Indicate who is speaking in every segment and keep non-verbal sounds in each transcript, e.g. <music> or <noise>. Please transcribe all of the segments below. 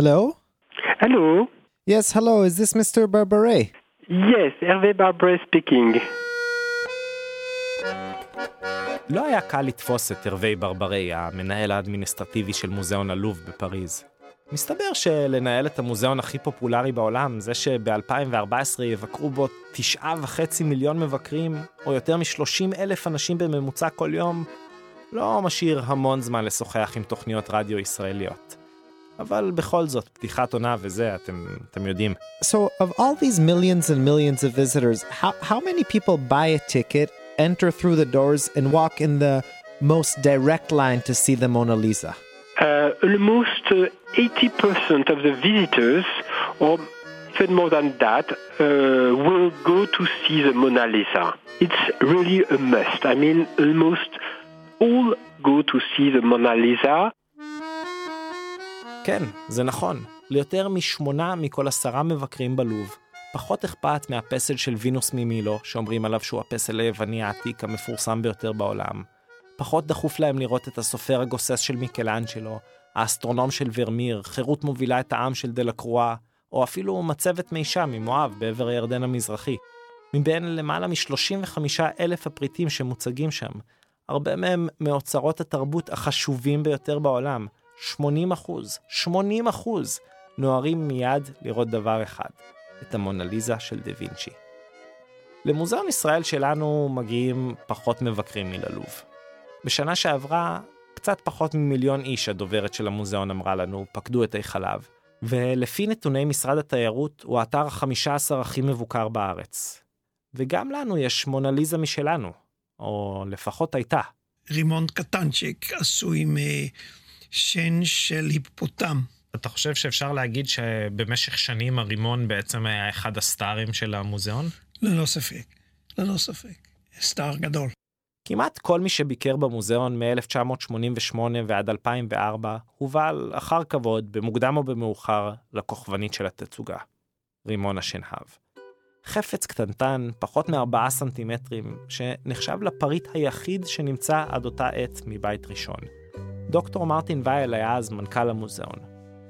Speaker 1: Hello?
Speaker 2: Hello.
Speaker 1: Yes, hello. Is this Mr. Barbare?
Speaker 2: Yes, Hervé Barbre speaking.
Speaker 3: לא היה קל לתפוס את הרבי ברברי, המנהל האדמיניסטרטיבי של מוזיאון הלוב בפריז. מסתבר שלנהל את המוזיאון הכי פופולרי בעולם, זה שב-2014 יבקרו בו תשעה וחצי מיליון מבקרים, או יותר מ-30 אלף אנשים בממוצע כל יום, לא משאיר המון זמן לשוחח עם תוכניות רדיו ישראליות. אבל בכל זאת, פתיחת עונה וזה, אתם, אתם יודעים.
Speaker 1: So, of all these millions and millions of visitors, how, how many people buy a ticket, enter through the doors, and walk in the most direct line to see the Mona Lisa?
Speaker 2: Uh, almost uh, 80% of the visitors, or even more than that, uh, will go to see the Mona Lisa. It's really a must. I mean, almost all go to see the Mona Lisa.
Speaker 3: כן, זה נכון. ליותר משמונה מכל עשרה מבקרים בלוב, פחות אכפת מהפסל של וינוס ממילו, שאומרים עליו שהוא הפסל היווני העתיק המפורסם ביותר בעולם. פחות דחוף להם לראות את הסופר הגוסס של מיקלאנג'לו, האסטרונום של ורמיר, חירות מובילה את העם של דלקרואה, או אפילו מצבת מישה ממואב בעבר הירדן המזרחי. מבין למעלה מ-35 אלף הפריטים שמוצגים שם, הרבה מהם מאוצרות התרבות החשובים ביותר בעולם, 80 אחוז, 80 אחוז, נוהרים מיד לראות דבר אחד, את המונליזה של דה וינצ'י. למוזיאון ישראל שלנו מגיעים פחות מבקרים מללוב. בשנה שעברה, קצת פחות ממיליון איש, הדוברת של המוזיאון אמרה לנו, פקדו את היכליו, ולפי נתוני משרד התיירות, הוא האתר ה-15 הכי מבוקר בארץ. וגם לנו יש מונליזה משלנו, או לפחות הייתה.
Speaker 4: רימון קטנצ'יק עשוי משן של היפופוטם.
Speaker 3: אתה חושב שאפשר להגיד שבמשך שנים הרימון בעצם היה אחד הסטארים של המוזיאון?
Speaker 4: ללא ספק, ללא ספק. סטאר גדול.
Speaker 3: כמעט כל מי שביקר במוזיאון מ-1988 ועד 2004 הובל אחר כבוד, במוקדם או במאוחר, לכוכבנית של התצוגה, רימון השנהב. חפץ קטנטן, פחות מארבעה סנטימטרים, שנחשב לפריט היחיד שנמצא עד אותה עת מבית ראשון. דוקטור מרטין וייל היה אז מנכ"ל המוזיאון.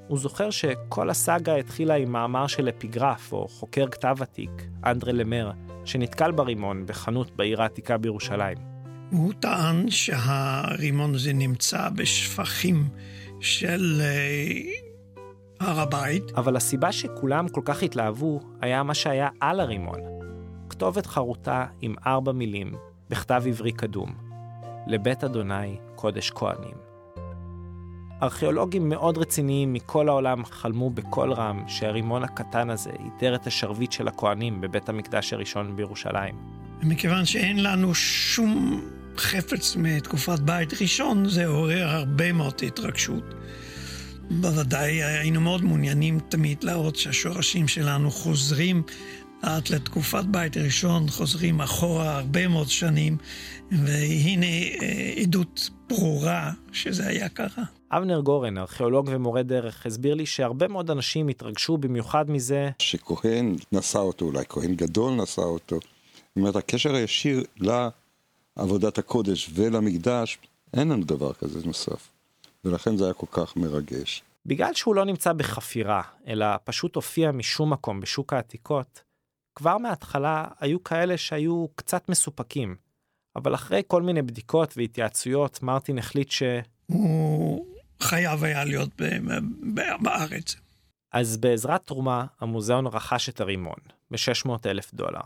Speaker 3: הוא זוכר שכל הסאגה התחילה עם מאמר של אפיגרף או חוקר כתב עתיק, אנדרה למר, שנתקל ברימון בחנות בעיר העתיקה בירושלים.
Speaker 4: הוא טען שהרימון הזה נמצא בשפכים של uh, הר הבית.
Speaker 3: אבל הסיבה שכולם כל כך התלהבו היה מה שהיה על הרימון. כתובת חרוטה עם ארבע מילים, בכתב עברי קדום. לבית אדוני קודש כהנים. ארכיאולוגים מאוד רציניים מכל העולם חלמו בקול רם שהרימון הקטן הזה איתר את השרביט של הכהנים בבית המקדש הראשון בירושלים.
Speaker 4: מכיוון שאין לנו שום חפץ מתקופת בית ראשון, זה עורר הרבה מאוד התרגשות. בוודאי היינו מאוד מעוניינים תמיד להראות שהשורשים שלנו חוזרים עד לתקופת בית ראשון, חוזרים אחורה הרבה מאוד שנים, והנה עדות ברורה שזה היה ככה.
Speaker 3: אבנר גורן, ארכיאולוג ומורה דרך, הסביר לי שהרבה מאוד אנשים התרגשו במיוחד מזה
Speaker 5: שכהן נשא אותו, אולי כהן גדול נשא אותו. זאת אומרת, הקשר הישיר לעבודת הקודש ולמקדש, אין לנו דבר כזה נוסף. ולכן זה היה כל כך מרגש.
Speaker 3: בגלל שהוא לא נמצא בחפירה, אלא פשוט הופיע משום מקום בשוק העתיקות, כבר מההתחלה היו כאלה שהיו קצת מסופקים. אבל אחרי כל מיני בדיקות והתייעצויות, מרטין החליט ש...
Speaker 4: הוא חייב היה להיות בארץ.
Speaker 3: אז בעזרת תרומה, המוזיאון רכש את הרימון, ב-600 אלף דולר.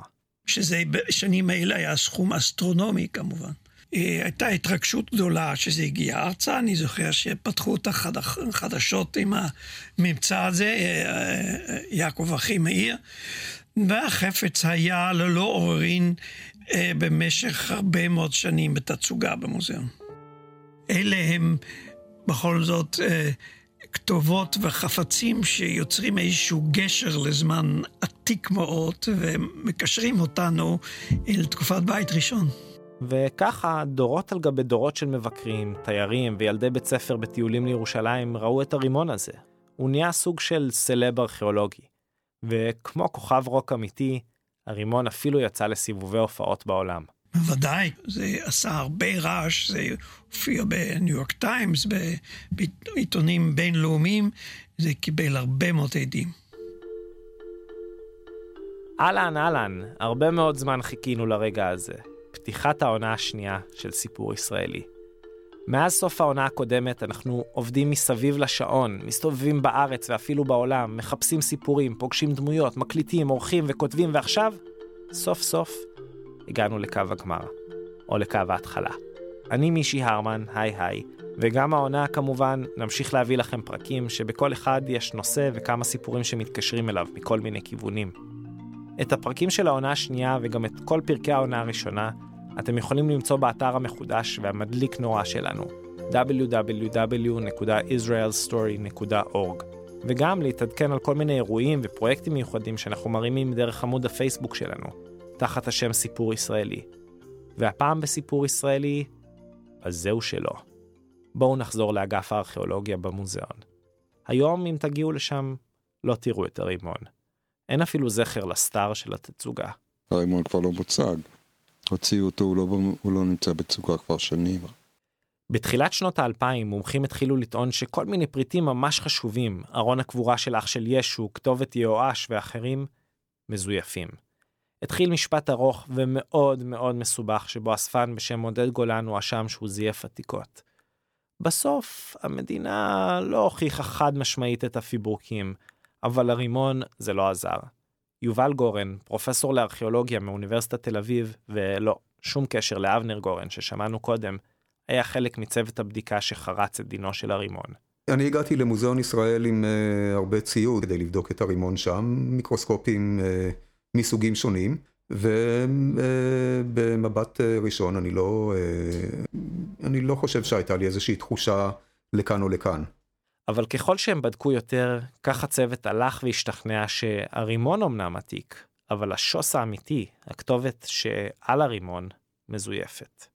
Speaker 4: שזה בשנים האלה היה סכום אסטרונומי כמובן. הייתה התרגשות גדולה שזה הגיע ארצה, אני זוכר שפתחו את החדשות עם הממצא הזה, יעקב אחימאיר, והחפץ היה ללא עוררין במשך הרבה מאוד שנים בתצוגה במוזיאון. אלה הם בכל זאת כתובות וחפצים שיוצרים איזשהו גשר לזמן עתיק מאוד ומקשרים אותנו אל תקופת בית ראשון.
Speaker 3: וככה דורות על גבי דורות של מבקרים, תיירים וילדי בית ספר בטיולים לירושלים ראו את הרימון הזה. הוא נהיה סוג של סלב ארכיאולוגי. וכמו כוכב רוק אמיתי, הרימון אפילו יצא לסיבובי הופעות בעולם.
Speaker 4: בוודאי, זה עשה הרבה רעש, זה הופיע בניו יורק טיימס, בעיתונים בינלאומיים, זה קיבל הרבה מאוד עדים.
Speaker 3: אהלן, אהלן, הרבה מאוד זמן חיכינו לרגע הזה. פתיחת העונה השנייה של סיפור ישראלי. מאז סוף העונה הקודמת אנחנו עובדים מסביב לשעון, מסתובבים בארץ ואפילו בעולם, מחפשים סיפורים, פוגשים דמויות, מקליטים, עורכים וכותבים, ועכשיו, סוף סוף, הגענו לקו הגמר, או לקו ההתחלה. אני מישי הרמן, היי היי, וגם העונה כמובן, נמשיך להביא לכם פרקים שבכל אחד יש נושא וכמה סיפורים שמתקשרים אליו מכל מיני כיוונים. את הפרקים של העונה השנייה וגם את כל פרקי העונה הראשונה אתם יכולים למצוא באתר המחודש והמדליק נורא שלנו www.israelstory.org וגם להתעדכן על כל מיני אירועים ופרויקטים מיוחדים שאנחנו מרימים דרך עמוד הפייסבוק שלנו, תחת השם סיפור ישראלי. והפעם בסיפור ישראלי, אז זהו שלא. בואו נחזור לאגף הארכיאולוגיה במוזיאון. היום, אם תגיעו לשם, לא תראו את הרימון. אין אפילו זכר לסטאר של התצוגה.
Speaker 5: הרימון כבר לא מוצג. הוציאו אותו, הוא לא, הוא לא נמצא בצוגה כבר שנים.
Speaker 3: בתחילת שנות האלפיים מומחים התחילו לטעון שכל מיני פריטים ממש חשובים, ארון הקבורה של אח של ישו, כתובת יהואש ואחרים, מזויפים. התחיל משפט ארוך ומאוד מאוד מסובך שבו אספן בשם עודד גולן הואשם שהוא זייף עתיקות. בסוף המדינה לא הוכיחה חד משמעית את הפיברוקים, אבל לרימון זה לא עזר. יובל גורן, פרופסור לארכיאולוגיה מאוניברסיטת תל אביב, ולא, שום קשר לאבנר גורן ששמענו קודם, היה חלק מצוות הבדיקה שחרץ את דינו של הרימון.
Speaker 6: אני הגעתי למוזיאון ישראל עם uh, הרבה ציוד כדי לבדוק את הרימון שם, מיקרוסקופים uh, מסוגים שונים, ובמבט uh, ראשון אני לא, uh, אני לא חושב שהייתה לי איזושהי תחושה לכאן או לכאן.
Speaker 3: אבל ככל שהם בדקו יותר, כך הצוות הלך והשתכנע שהרימון אמנם עתיק, אבל השוס האמיתי, הכתובת שעל הרימון, מזויפת.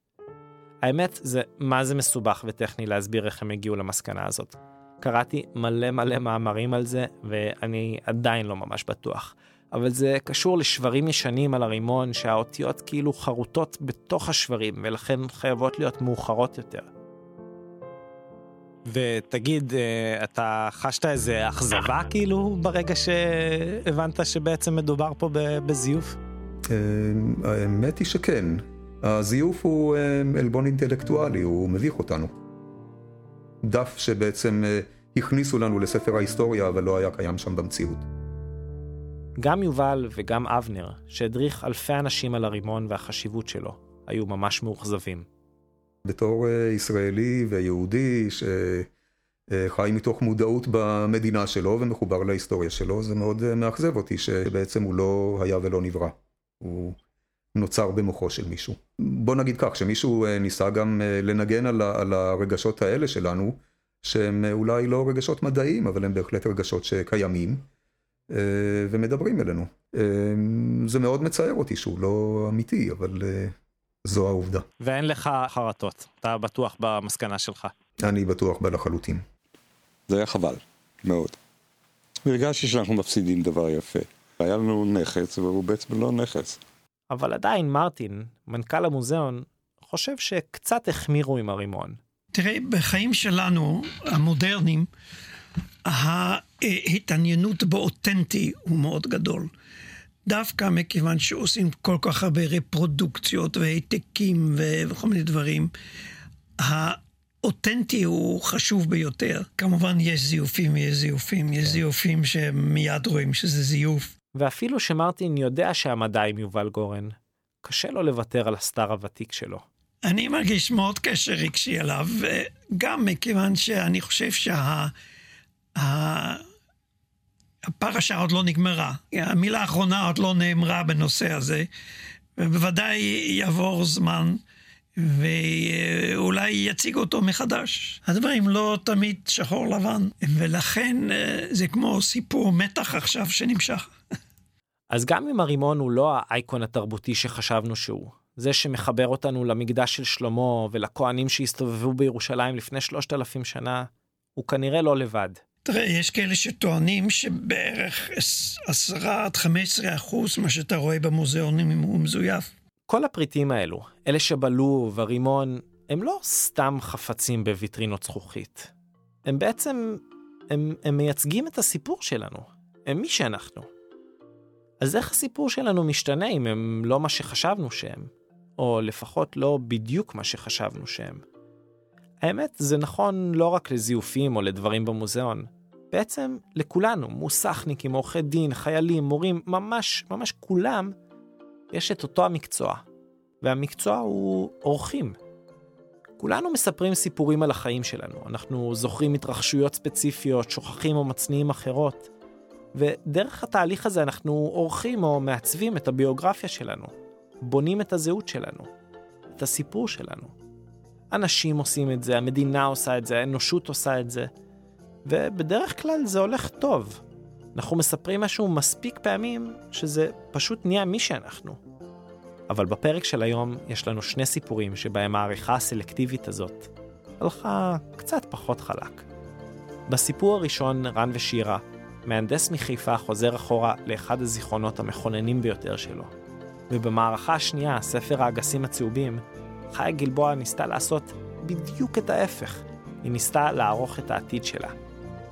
Speaker 3: האמת זה מה זה מסובך וטכני להסביר איך הם הגיעו למסקנה הזאת. קראתי מלא מלא מאמרים על זה ואני עדיין לא ממש בטוח. אבל זה קשור לשברים ישנים על הרימון שהאותיות כאילו חרוטות בתוך השברים ולכן חייבות להיות מאוחרות יותר. ותגיד, אה, אתה חשת איזה אכזבה כאילו ברגע שהבנת שבעצם מדובר פה בזיוף?
Speaker 6: אה, האמת היא שכן. הזיוף הוא אה, עלבון אינטלקטואלי, הוא מביך אותנו. דף שבעצם הכניסו לנו לספר ההיסטוריה, אבל לא היה קיים שם במציאות.
Speaker 3: גם יובל וגם אבנר, שהדריך אלפי אנשים על הרימון והחשיבות שלו, היו ממש מאוכזבים.
Speaker 6: בתור אה, ישראלי ויהודי שחי מתוך מודעות במדינה שלו ומחובר להיסטוריה שלו, זה מאוד אה, מאכזב אותי שבעצם הוא לא היה ולא נברא. הוא נוצר במוחו של מישהו. בוא נגיד כך, שמישהו אה, ניסה גם לנגן על הרגשות האלה שלנו, שהם אולי לא רגשות מדעיים, אבל הם בהחלט רגשות שקיימים. ומדברים אלינו. זה מאוד מצער אותי שהוא לא אמיתי, אבל זו העובדה.
Speaker 3: ואין לך חרטות, אתה בטוח במסקנה שלך.
Speaker 6: אני בטוח בה לחלוטין.
Speaker 5: זה היה חבל, מאוד. הרגשתי שאנחנו מפסידים דבר יפה. היה לנו נכס, והוא בעצם לא נכס.
Speaker 3: אבל עדיין מרטין, מנכ"ל המוזיאון, חושב שקצת החמירו עם הרימון.
Speaker 4: תראה, בחיים שלנו, המודרניים, ההתעניינות באותנטי הוא מאוד גדול. דווקא מכיוון שעושים כל כך הרבה רפרודוקציות והעתקים וכל מיני דברים, האותנטי הוא חשוב ביותר. כמובן יש זיופים ויש זיופים, יש כן. זיופים שמיד רואים שזה זיוף.
Speaker 3: ואפילו שמרטין יודע שהמדע עם יובל גורן, קשה לו לוותר על הסטאר הוותיק שלו.
Speaker 4: אני מרגיש מאוד קשר רגשי אליו, גם מכיוון שאני חושב שה... הפרשה עוד לא נגמרה. המילה האחרונה עוד לא נאמרה בנושא הזה, ובוודאי יעבור זמן. ואולי יציגו אותו מחדש. הדברים לא תמיד שחור לבן, ולכן אה, זה כמו סיפור מתח עכשיו שנמשך.
Speaker 3: אז גם אם הרימון הוא לא האייקון התרבותי שחשבנו שהוא, זה שמחבר אותנו למקדש של שלמה ולכהנים שהסתובבו בירושלים לפני שלושת אלפים שנה, הוא כנראה לא לבד.
Speaker 4: תראה, יש כאלה שטוענים שבערך 10 עד 15 אחוז מה שאתה רואה במוזיאונים הוא מזויף.
Speaker 3: כל הפריטים האלו, אלה שבלוב, הרימון, הם לא סתם חפצים בוויטרינות זכוכית. הם בעצם, הם, הם מייצגים את הסיפור שלנו. הם מי שאנחנו. אז איך הסיפור שלנו משתנה אם הם לא מה שחשבנו שהם? או לפחות לא בדיוק מה שחשבנו שהם. האמת, זה נכון לא רק לזיופים או לדברים במוזיאון. בעצם לכולנו, מוסכניקים, עורכי דין, חיילים, מורים, ממש, ממש כולם, יש את אותו המקצוע. והמקצוע הוא עורכים. כולנו מספרים סיפורים על החיים שלנו, אנחנו זוכרים התרחשויות ספציפיות, שוכחים או מצניעים אחרות, ודרך התהליך הזה אנחנו עורכים או מעצבים את הביוגרפיה שלנו, בונים את הזהות שלנו, את הסיפור שלנו. אנשים עושים את זה, המדינה עושה את זה, האנושות עושה את זה, ובדרך כלל זה הולך טוב. אנחנו מספרים משהו מספיק פעמים שזה פשוט נהיה מי שאנחנו. אבל בפרק של היום יש לנו שני סיפורים שבהם העריכה הסלקטיבית הזאת הלכה קצת פחות חלק. בסיפור הראשון, רן ושירה, מהנדס מחיפה חוזר אחורה לאחד הזיכרונות המכוננים ביותר שלו. ובמערכה השנייה, ספר האגסים הצהובים, חיה גלבוע ניסתה לעשות בדיוק את ההפך. היא ניסתה לערוך את העתיד שלה.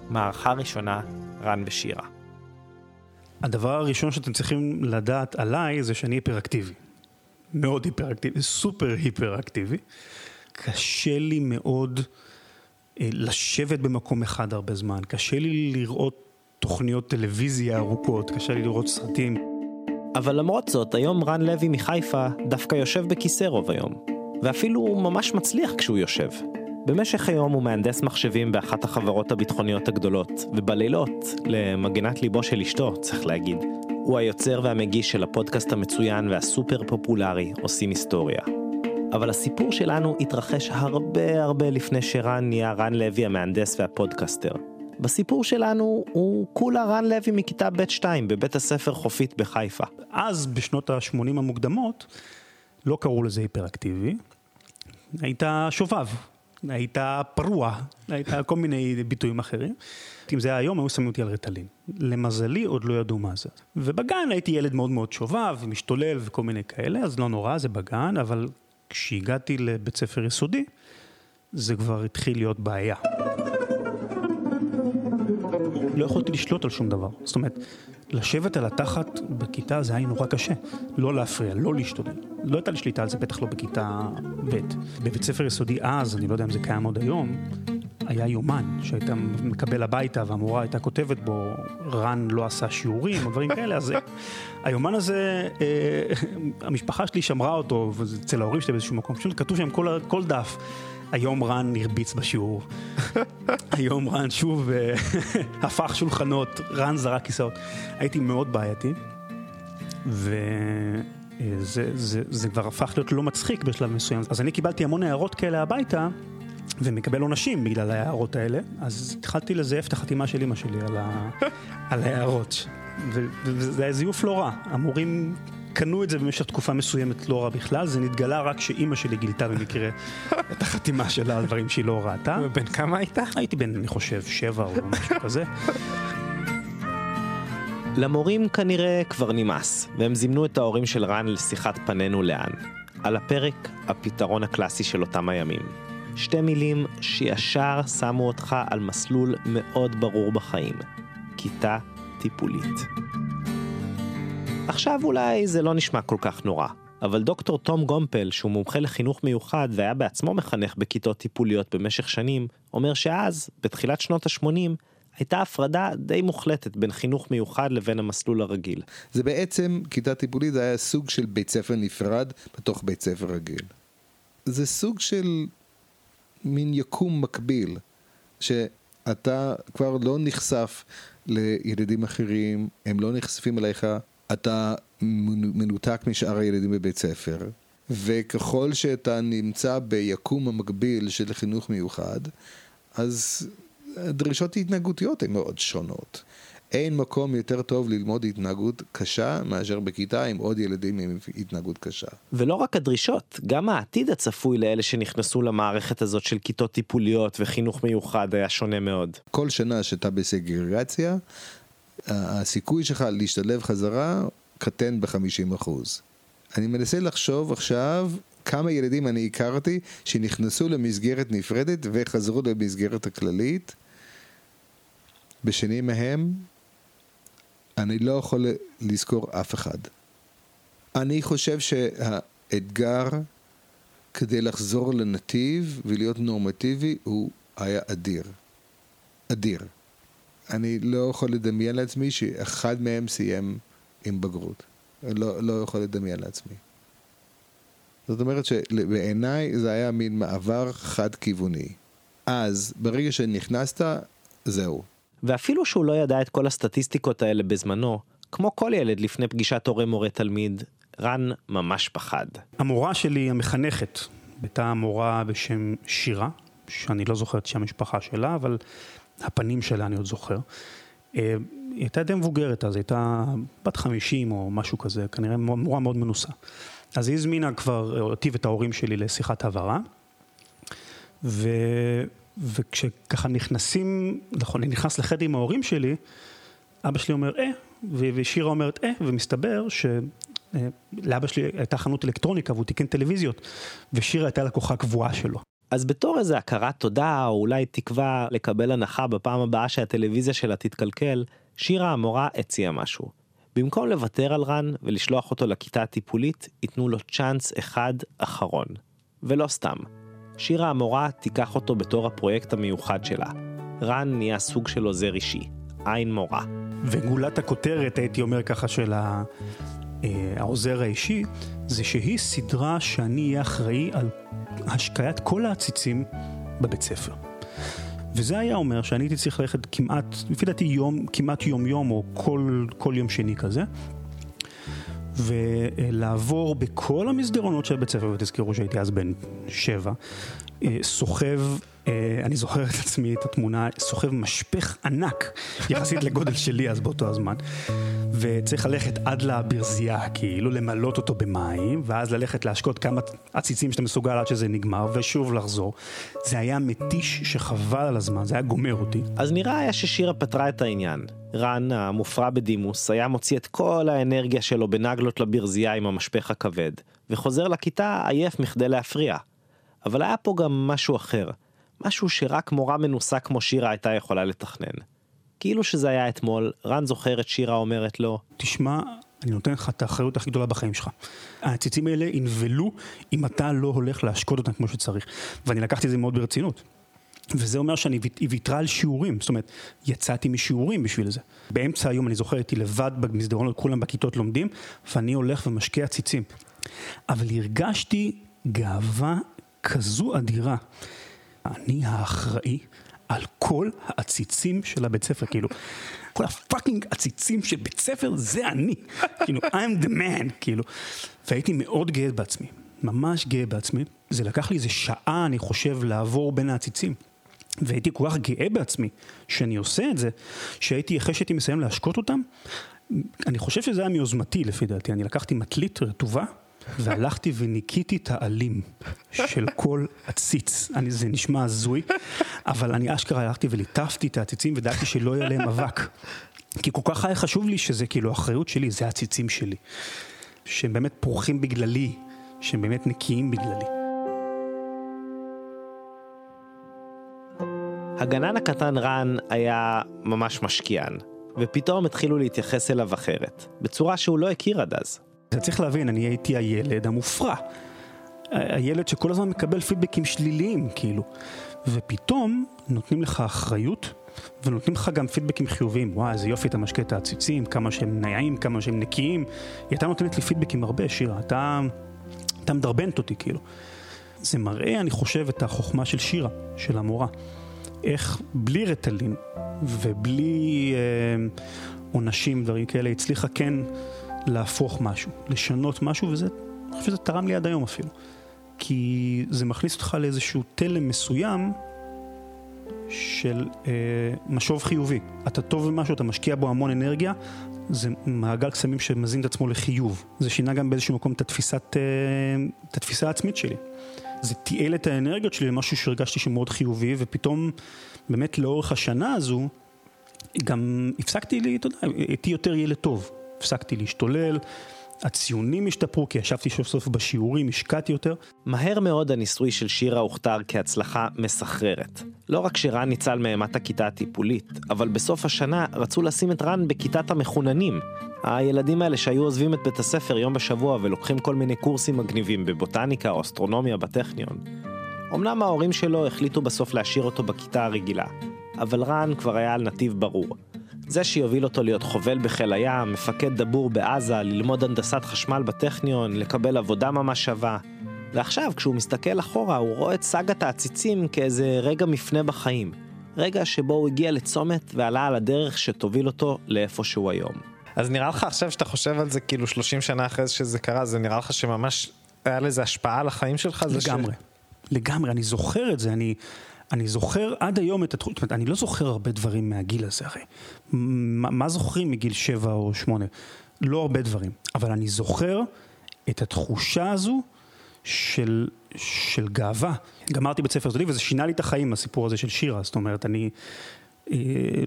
Speaker 3: מערכה ראשונה, רן ושירה.
Speaker 7: הדבר הראשון שאתם צריכים לדעת עליי זה שאני היפראקטיבי. מאוד היפראקטיבי, סופר היפראקטיבי. קשה לי מאוד אה, לשבת במקום אחד הרבה זמן, קשה לי לראות תוכניות טלוויזיה ארוכות, קשה לי לראות סרטים.
Speaker 3: אבל למרות זאת, היום רן לוי מחיפה דווקא יושב בכיסא רוב היום. ואפילו הוא ממש מצליח כשהוא יושב. במשך היום הוא מהנדס מחשבים באחת החברות הביטחוניות הגדולות, ובלילות, למגינת ליבו של אשתו, צריך להגיד, הוא היוצר והמגיש של הפודקאסט המצוין והסופר פופולרי עושים היסטוריה. אבל הסיפור שלנו התרחש הרבה הרבה לפני שרן נהיה רן לוי המהנדס והפודקאסטר. בסיפור שלנו הוא כולה רן לוי מכיתה ב'2 בבית הספר חופית בחיפה.
Speaker 7: אז, בשנות ה-80 המוקדמות, לא קראו לזה היפראקטיבי, היית שובב, היית פרוע, היית כל מיני ביטויים אחרים. אם זה היה היום, היו שמים אותי על רטלין. למזלי, עוד לא ידעו מה זה. ובגן הייתי ילד מאוד מאוד שובב, משתולל וכל מיני כאלה, אז לא נורא, זה בגן, אבל כשהגעתי לבית ספר יסודי, זה כבר התחיל להיות בעיה. לא יכולתי לשלוט על שום דבר. זאת אומרת, לשבת על התחת בכיתה זה היה נורא קשה. לא להפריע, לא להשתולל. לא הייתה לי שליטה על זה, בטח לא בכיתה ב'. בבית ספר יסודי אז, אני לא יודע אם זה קיים עוד היום, היה יומן שהיית מקבל הביתה והמורה הייתה כותבת בו, רן לא עשה שיעורים או דברים כאלה, אז היומן הזה, אה, המשפחה שלי שמרה אותו, אצל ההורים שלי באיזשהו מקום, פשוט כתוב שם כל, כל דף. היום רן הרביץ בשיעור, <laughs> היום רן שוב אה, <laughs> הפך שולחנות, רן זרק כיסאות. הייתי מאוד בעייתי, וזה זה, זה כבר הפך להיות לא מצחיק בשלב מסוים. אז אני קיבלתי המון הערות כאלה הביתה, ומקבל עונשים בגלל ההערות האלה, אז התחלתי לזייף את החתימה של אמא שלי על, ה... <laughs> על ההערות. וזה היה זיוף לא רע. המורים קנו את זה במשך תקופה מסוימת לא רע בכלל, זה נתגלה רק שאימא שלי גילתה במקרה <laughs> את החתימה שלה על דברים שהיא לא ראתה.
Speaker 3: בן כמה היית?
Speaker 7: הייתי בן, אני חושב, שבע או משהו <laughs> כזה.
Speaker 3: למורים כנראה כבר נמאס, והם זימנו את ההורים של רן לשיחת פנינו לאן. על הפרק, הפתרון הקלאסי של אותם הימים. שתי מילים שישר שמו אותך על מסלול מאוד ברור בחיים. כיתה טיפולית. עכשיו אולי זה לא נשמע כל כך נורא, אבל דוקטור תום גומפל, שהוא מומחה לחינוך מיוחד והיה בעצמו מחנך בכיתות טיפוליות במשך שנים, אומר שאז, בתחילת שנות ה-80, הייתה הפרדה די מוחלטת בין חינוך מיוחד לבין המסלול הרגיל.
Speaker 8: זה בעצם, כיתה טיפולית היה סוג של בית ספר נפרד בתוך בית ספר רגיל. זה סוג של מין יקום מקביל, שאתה כבר לא נחשף לילדים אחרים, הם לא נחשפים אליך, אתה מנותק משאר הילדים בבית ספר, וככל שאתה נמצא ביקום המקביל של חינוך מיוחד, אז הדרישות ההתנהגותיות הן מאוד שונות. אין מקום יותר טוב ללמוד התנהגות קשה מאשר בכיתה עם עוד ילדים עם התנהגות קשה.
Speaker 3: ולא רק הדרישות, גם העתיד הצפוי לאלה שנכנסו למערכת הזאת של כיתות טיפוליות וחינוך מיוחד היה שונה מאוד.
Speaker 8: כל שנה שאתה בסגרגציה, הסיכוי שלך להשתלב חזרה קטן ב-50%. אני מנסה לחשוב עכשיו כמה ילדים אני הכרתי שנכנסו למסגרת נפרדת וחזרו למסגרת הכללית. בשנים מהם, אני לא יכול לזכור אף אחד. אני חושב שהאתגר כדי לחזור לנתיב ולהיות נורמטיבי הוא היה אדיר. אדיר. אני לא יכול לדמיין לעצמי שאחד מהם סיים עם בגרות. לא, לא יכול לדמיין לעצמי. זאת אומרת שבעיניי זה היה מין מעבר חד-כיווני. אז, ברגע שנכנסת, זהו.
Speaker 3: ואפילו שהוא לא ידע את כל הסטטיסטיקות האלה בזמנו, כמו כל ילד לפני פגישת הורה מורה תלמיד, רן ממש פחד. המורה
Speaker 7: שלי, המחנכת, הייתה מורה בשם שירה, שאני לא זוכר את שם המשפחה שלה, אבל הפנים שלה אני עוד זוכר. אה, היא הייתה די מבוגרת אז, היא הייתה בת 50 או משהו כזה, כנראה מורה מאוד מנוסה. אז היא הזמינה כבר אותי ואת ההורים שלי לשיחת הבהרה, ו... וכשככה נכנסים, נכון, אני נכנס לחדר עם ההורים שלי, אבא שלי אומר, אה, ושירה אומרת, אה, ומסתבר ש... אה, לאבא שלי הייתה חנות אלקטרוניקה והוא תיקן טלוויזיות, ושירה הייתה לקוחה קבועה שלו.
Speaker 3: אז בתור איזה הכרת תודה, או אולי תקווה לקבל הנחה בפעם הבאה שהטלוויזיה שלה תתקלקל, שירה המורה הציעה משהו. במקום לוותר על רן ולשלוח אותו לכיתה הטיפולית, ייתנו לו צ'אנס אחד אחרון. ולא סתם. שירה המורה תיקח אותו בתור הפרויקט המיוחד שלה. רן נהיה סוג של עוזר אישי, עין מורה.
Speaker 7: וגולת הכותרת, הייתי אומר ככה, של אה, העוזר האישי, זה שהיא סדרה שאני אהיה אחראי על השקיית כל העציצים בבית ספר. וזה היה אומר שאני הייתי צריך ללכת כמעט, לפי דעתי יום, כמעט יום יום או כל, כל יום שני כזה, ולעבור בכל המסדרונות של בית ספר, ותזכרו שהייתי אז בן שבע, אה, סוחב, אה, אני זוכר את עצמי, את התמונה, סוחב משפך ענק יחסית לגודל שלי אז באותו הזמן. וצריך ללכת עד לברזייה, כאילו למלות אותו במים, ואז ללכת להשקות כמה עציצים שאתה מסוגל עד שזה נגמר, ושוב לחזור. זה היה מתיש שחבל על הזמן, זה היה גומר אותי.
Speaker 3: אז נראה היה ששירה פתרה את העניין. רן, המופרע בדימוס, היה מוציא את כל האנרגיה שלו בנגלות לברזייה עם המשפך הכבד, וחוזר לכיתה עייף מכדי להפריע. אבל היה פה גם משהו אחר, משהו שרק מורה מנוסה כמו שירה הייתה יכולה לתכנן. כאילו שזה היה אתמול, רן זוכר את שירה אומרת לו,
Speaker 7: תשמע, אני נותן לך את האחריות הכי גדולה בחיים שלך. העציצים האלה ינבלו אם אתה לא הולך להשקות אותם כמו שצריך. ואני לקחתי את זה מאוד ברצינות. וזה אומר שאני ויתרה על שיעורים, זאת אומרת, יצאתי משיעורים בשביל זה. באמצע היום אני זוכר הייתי לבד במסדרונות, כולם בכיתות לומדים, ואני הולך ומשקיע עציצים. אבל הרגשתי גאווה כזו אדירה. אני האחראי על כל העציצים של הבית ספר, כאילו, כל הפאקינג עציצים של בית ספר זה אני, כאילו, I'm the man, כאילו, והייתי מאוד גאה בעצמי, ממש גאה בעצמי, זה לקח לי איזה שעה, אני חושב, לעבור בין העציצים. והייתי כל כך גאה בעצמי שאני עושה את זה, שהייתי, אחרי שהייתי מסיים להשקות אותם, אני חושב שזה היה מיוזמתי לפי דעתי, אני לקחתי מטלית רטובה, והלכתי וניקיתי את העלים של כל עציץ. אני, זה נשמע הזוי, אבל אני אשכרה הלכתי וליטפתי את העציצים ודאגתי שלא יהיה להם אבק. כי כל כך היה חשוב לי שזה כאילו אחריות שלי, זה העציצים שלי. שהם באמת פורחים בגללי, שהם באמת נקיים בגללי.
Speaker 3: הגנן הקטן רן היה ממש משקיען, ופתאום התחילו להתייחס אליו אחרת, בצורה שהוא לא הכיר עד אז.
Speaker 7: אתה צריך להבין, אני הייתי הילד המופרע. הילד שכל הזמן מקבל פידבקים שליליים, כאילו. ופתאום נותנים לך אחריות, ונותנים לך גם פידבקים חיוביים. וואי, איזה יופי אתה משקה את העציצים, כמה שהם נעים, כמה שהם נקיים. היא הייתה נותנת לי פידבקים הרבה, שירה. אתה, אתה מדרבנת אותי, כאילו. זה מראה, אני חושב, את החוכמה של שירה, של המורה. איך בלי רטלין ובלי אה, עונשים, דברים כאלה, הצליחה כן להפוך משהו, לשנות משהו, וזה, אני חושב שזה תרם לי עד היום אפילו. כי זה מכניס אותך לאיזשהו תלם מסוים של אה, משוב חיובי. אתה טוב במשהו, אתה משקיע בו המון אנרגיה, זה מעגל קסמים שמזין את עצמו לחיוב. זה שינה גם באיזשהו מקום את, התפיסת, אה, את התפיסה העצמית שלי. זה תיעל את האנרגיות שלי למשהו שהרגשתי שמאוד חיובי, ופתאום, באמת לאורך השנה הזו, גם הפסקתי לי, אתה יודע, הייתי יותר ילד טוב. הפסקתי להשתולל, הציונים השתפרו, כי ישבתי סוף סוף בשיעורים, השקעתי יותר.
Speaker 3: מהר מאוד הניסוי של שירה הוכתר כהצלחה מסחררת. לא רק שרן ניצל מאימת הכיתה הטיפולית, אבל בסוף השנה רצו לשים את רן בכיתת המחוננים. הילדים האלה שהיו עוזבים את בית הספר יום בשבוע ולוקחים כל מיני קורסים מגניבים בבוטניקה או אסטרונומיה בטכניון. אמנם ההורים שלו החליטו בסוף להשאיר אותו בכיתה הרגילה, אבל רן כבר היה על נתיב ברור. זה שיוביל אותו להיות חובל בחיל הים, מפקד דבור בעזה, ללמוד הנדסת חשמל בטכניון, לקבל עבודה ממש שווה. ועכשיו, כשהוא מסתכל אחורה, הוא רואה את סאגת העציצים כאיזה רגע מפנה בחיים. רגע שבו הוא הגיע לצומת ועלה על הדרך שתוביל אותו לאיפה שהוא היום.
Speaker 1: אז נראה לך עכשיו שאתה חושב על זה כאילו 30 שנה אחרי שזה קרה, זה נראה לך שממש היה לזה השפעה על החיים שלך?
Speaker 7: לגמרי. ש... לגמרי, אני זוכר את זה, אני, אני זוכר עד היום את התחום, זאת אומרת, אני לא זוכר הרבה דברים מהגיל הזה הרי. מה, מה זוכרים מגיל שבע או שמונה? לא הרבה דברים, אבל אני זוכר את התחושה הזו של, של גאווה. גמרתי בית ספר יסודי וזה שינה לי את החיים, הסיפור הזה של שירה, זאת אומרת, אני אה,